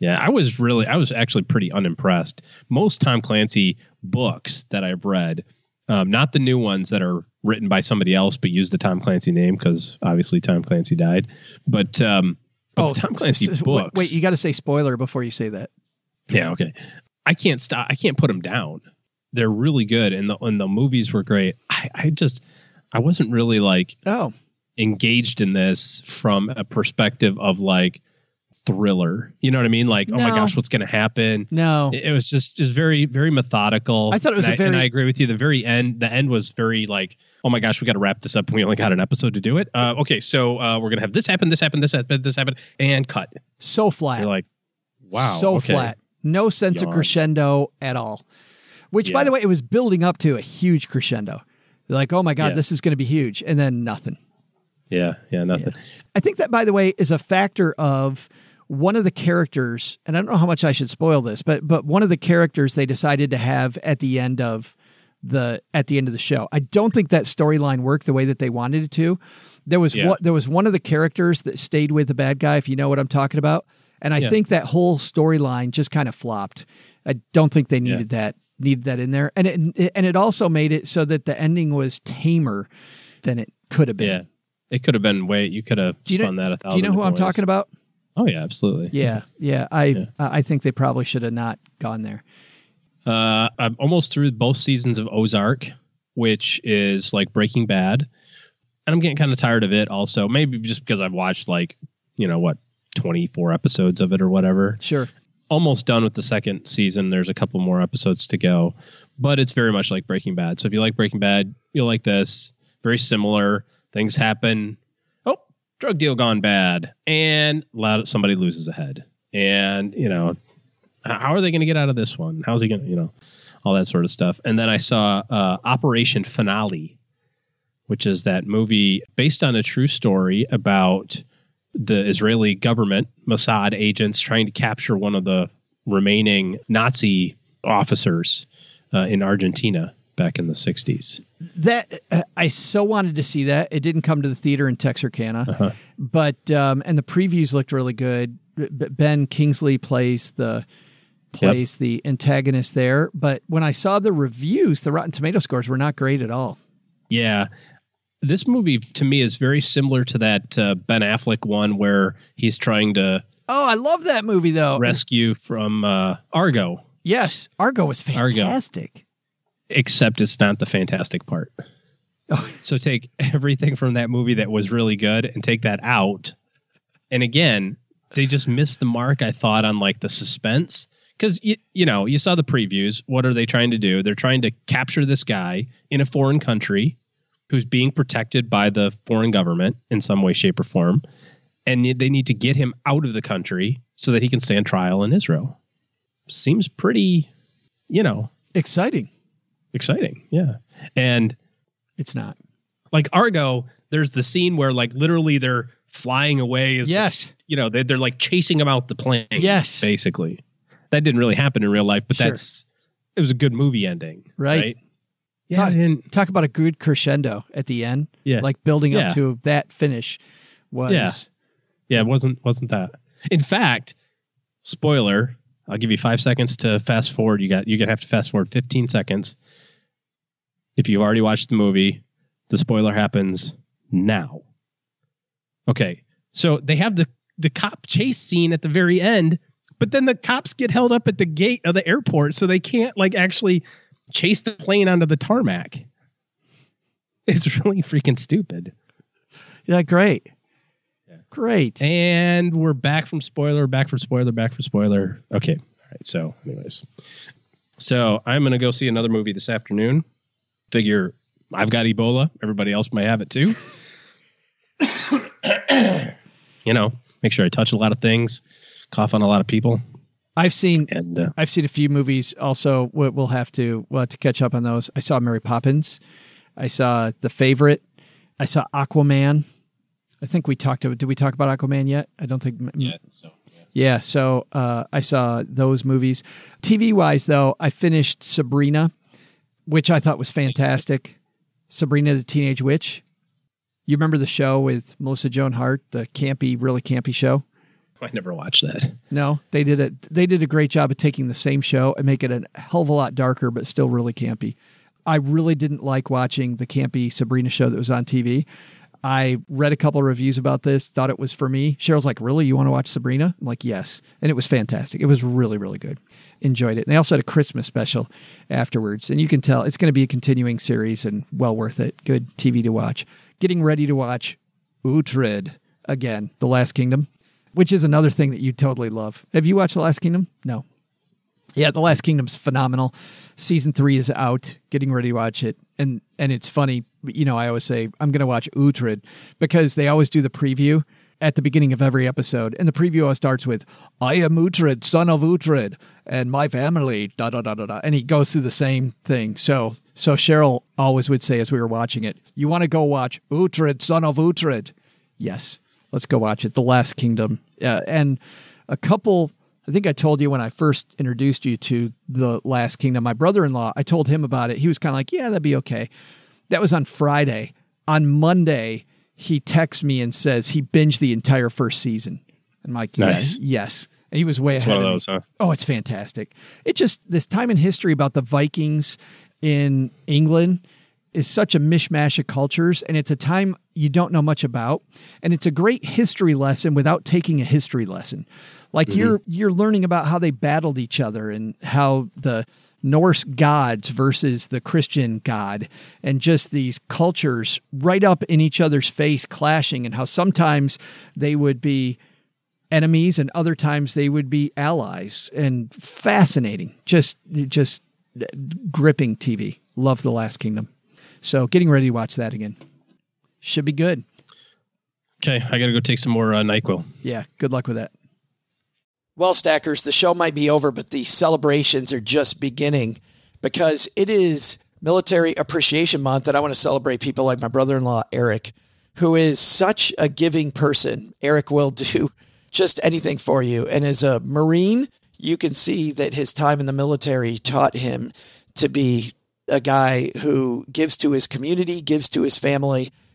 Yeah, I was really I was actually pretty unimpressed. Most Tom Clancy books that I've read, um, not the new ones that are written by somebody else but use the Tom Clancy name because obviously Tom Clancy died. But um, but the Tom Clancy s- books. Wait, you got to say spoiler before you say that. Yeah, okay. I can't stop. I can't put them down. They're really good, and the and the movies were great. I, I just I wasn't really like Oh, engaged in this from a perspective of like thriller. You know what I mean? Like, oh my gosh, what's going to happen? no. It, it was just just very very methodical. I thought it was and a I, very- and I agree with you. The very end, the end was very like, oh my gosh, we got to wrap this up. We only got an episode to do it. Uh, okay, so uh, we're gonna have this happen, this happen, this happen, this happen, and cut. So flat. You're like, wow, so okay. flat. No sense of crescendo at all. Which, by the way, it was building up to a huge crescendo. They're like, oh my God, Yeah. this is going to be huge. And then nothing. Yeah, yeah, nothing. I think that, by the way, is a factor of one of the characters, and I don't know how much I should spoil this, but but one of the characters they decided to have at the end of the at the end of the show. I don't think that storyline worked the way that they wanted it to. There was Yeah. what there was one of the characters that stayed with the bad guy, if you know what I'm talking about. And I Yeah. think that whole storyline just kind of flopped. I don't think they needed that needed that in there, and it and it also made it so that the ending was tamer than it could have been. Yeah, it could have been way. You could have Do you know, that a do you know who I'm ways. talking about? Oh yeah, absolutely. Yeah, yeah. I I think they probably should have not gone there. Uh, I'm almost through both seasons of Ozark, which is like Breaking Bad, and I'm getting kind of tired of it. Also, maybe just because I've watched like you know what 24 episodes of it or whatever. Sure. Almost done with the second season. There's a couple more episodes to go, but it's very much like Breaking Bad. So if you like Breaking Bad, you'll like this. Very similar. Things happen. Oh, drug deal gone bad, and a lot of, somebody loses a head, and you know how are they going to get out of this one? How's he going to, you know, all that sort of stuff. And then I saw uh, Operation Finale, which is that movie based on a true story about the Israeli government, Mossad agents trying to capture one of the remaining Nazi officers uh, in Argentina back in the 60s. That uh, I so wanted to see that. It didn't come to the theater in Texarkana, Uh-huh. but um, and the previews looked really good. Ben Kingsley plays the plays the antagonist there, but when I saw the reviews, the Rotten Tomato scores were not great at all. Yeah. This movie to me is very similar to that uh, Ben Affleck one where he's trying to Oh, I love that movie though. rescue from uh, Argo. yes, Argo was fantastic. Argo. except it's not the fantastic part. Oh. <laughs> So take everything from that movie that was really good and take that out. And again, they just missed the mark, I thought, on like the suspense. Because, you, you know, you saw the previews. What are they trying to do? They're trying to capture this guy in a foreign country who's being protected by the foreign government in some way, shape, or form. And they need to get him out of the country so that he can stand trial in Israel. Seems pretty, you know, Exciting. exciting. Yeah. And It's not. like Argo, there's the scene where like literally they're flying away as Yes. you know, they they're like chasing him out the plane. Yes. Basically. That didn't really happen in real life, but Sure. that's it was a good movie ending. Right. Right. Yeah. talk, and- talk about a good crescendo at the end. Yeah. Like building Yeah. up to that finish was Yeah. yeah, it wasn't wasn't that. In fact, spoiler, I'll give you five seconds to fast forward. You got you're gonna have to fast forward 15 seconds. If you've already watched the movie, the spoiler happens now. Okay. So they have the the cop chase scene at the very end, but then the cops get held up at the gate of the airport, so they can't like actually chase the plane onto the tarmac. It's <laughs> really freaking stupid. Yeah, great. Great. And we're back from spoiler, back from spoiler, back from spoiler. Okay. All right. So, anyways, so I'm going to go see another movie this afternoon. Figure I've got Ebola. Everybody else might have it too. <coughs> you know, make sure I touch a lot of things, cough on a lot of people. I've seen And uh, I've seen a few movies. Also, we- we'll have to we'll have to catch up on those. I saw Mary Poppins. I saw The Favorite. I saw Aquaman. I think we talked about. Did we talk about Aquaman yet? I don't think. so Yeah, so uh, I saw those movies. TV wise, though, I finished Sabrina, which I thought was fantastic. Sabrina the Teenage Witch. You remember the show with Melissa Joan Hart, the campy, really campy show? <laughs> I never watched that. No, they did it. They did a great job of taking the same show and make it a hell of a lot darker, but still really campy. I really didn't like watching the campy Sabrina show that was on TV. I read a couple of reviews about this, thought it was for me. Cheryl's like, "Really, you want to watch Sabrina?" I'm like, "Yes," and it was fantastic. It was really, really good. Enjoyed it. And they also had a Christmas special afterwards, and you can tell it's going to be a continuing series and well worth it. Good TV to watch. Getting ready to watch Uhtred again, The Last Kingdom, which is another thing that you totally love. Have you watched The Last Kingdom? No. Yeah, The Last Kingdom's phenomenal. Season three is out. Getting ready to watch it, and and it's funny. You know, I always say I'm going to watch Uhtred because they always do the preview at the beginning of every episode, and the preview always starts with "I am Uhtred, son of Uhtred, and my family." Da da da da da, and he goes through the same thing. So so Cheryl always would say as we were watching it, "You want to go watch Uhtred, son of Uhtred?" Yes, let's go watch it. The Last Kingdom, uh, and a couple. I think I told you when I first introduced you to The Last Kingdom. My brother in law, I told him about it. He was kind of like, yeah, that'd be okay. That was on Friday. On Monday, he texts me and says he binged the entire first season. And I'm like, Nice. yes, yes. And he was way It's ahead one of those, huh? Oh, it's fantastic. It just this time in history about the Vikings in England is such a mishmash of cultures and it's a time you don't know much about. And it's a great history lesson without taking a history lesson. Like mm-hmm. you're you're learning about how they battled each other and how the Norse gods versus the Christian God and just these cultures right up in each other's face clashing and how sometimes they would be enemies and other times they would be allies and fascinating. Just just gripping tv love the last kingdom. So getting ready to watch that again should be good. Okay, I got to go take some more uh, Nyquil. yeah good luck with that. Well stackers the show might be over but the celebrations are just beginning because it is military appreciation month and i want to celebrate people like my brother-in-law eric who is such a giving person. Eric will do <laughs> just anything for you. And as a marine you can see that his time in the military taught him to be a guy who gives to his community gives to his family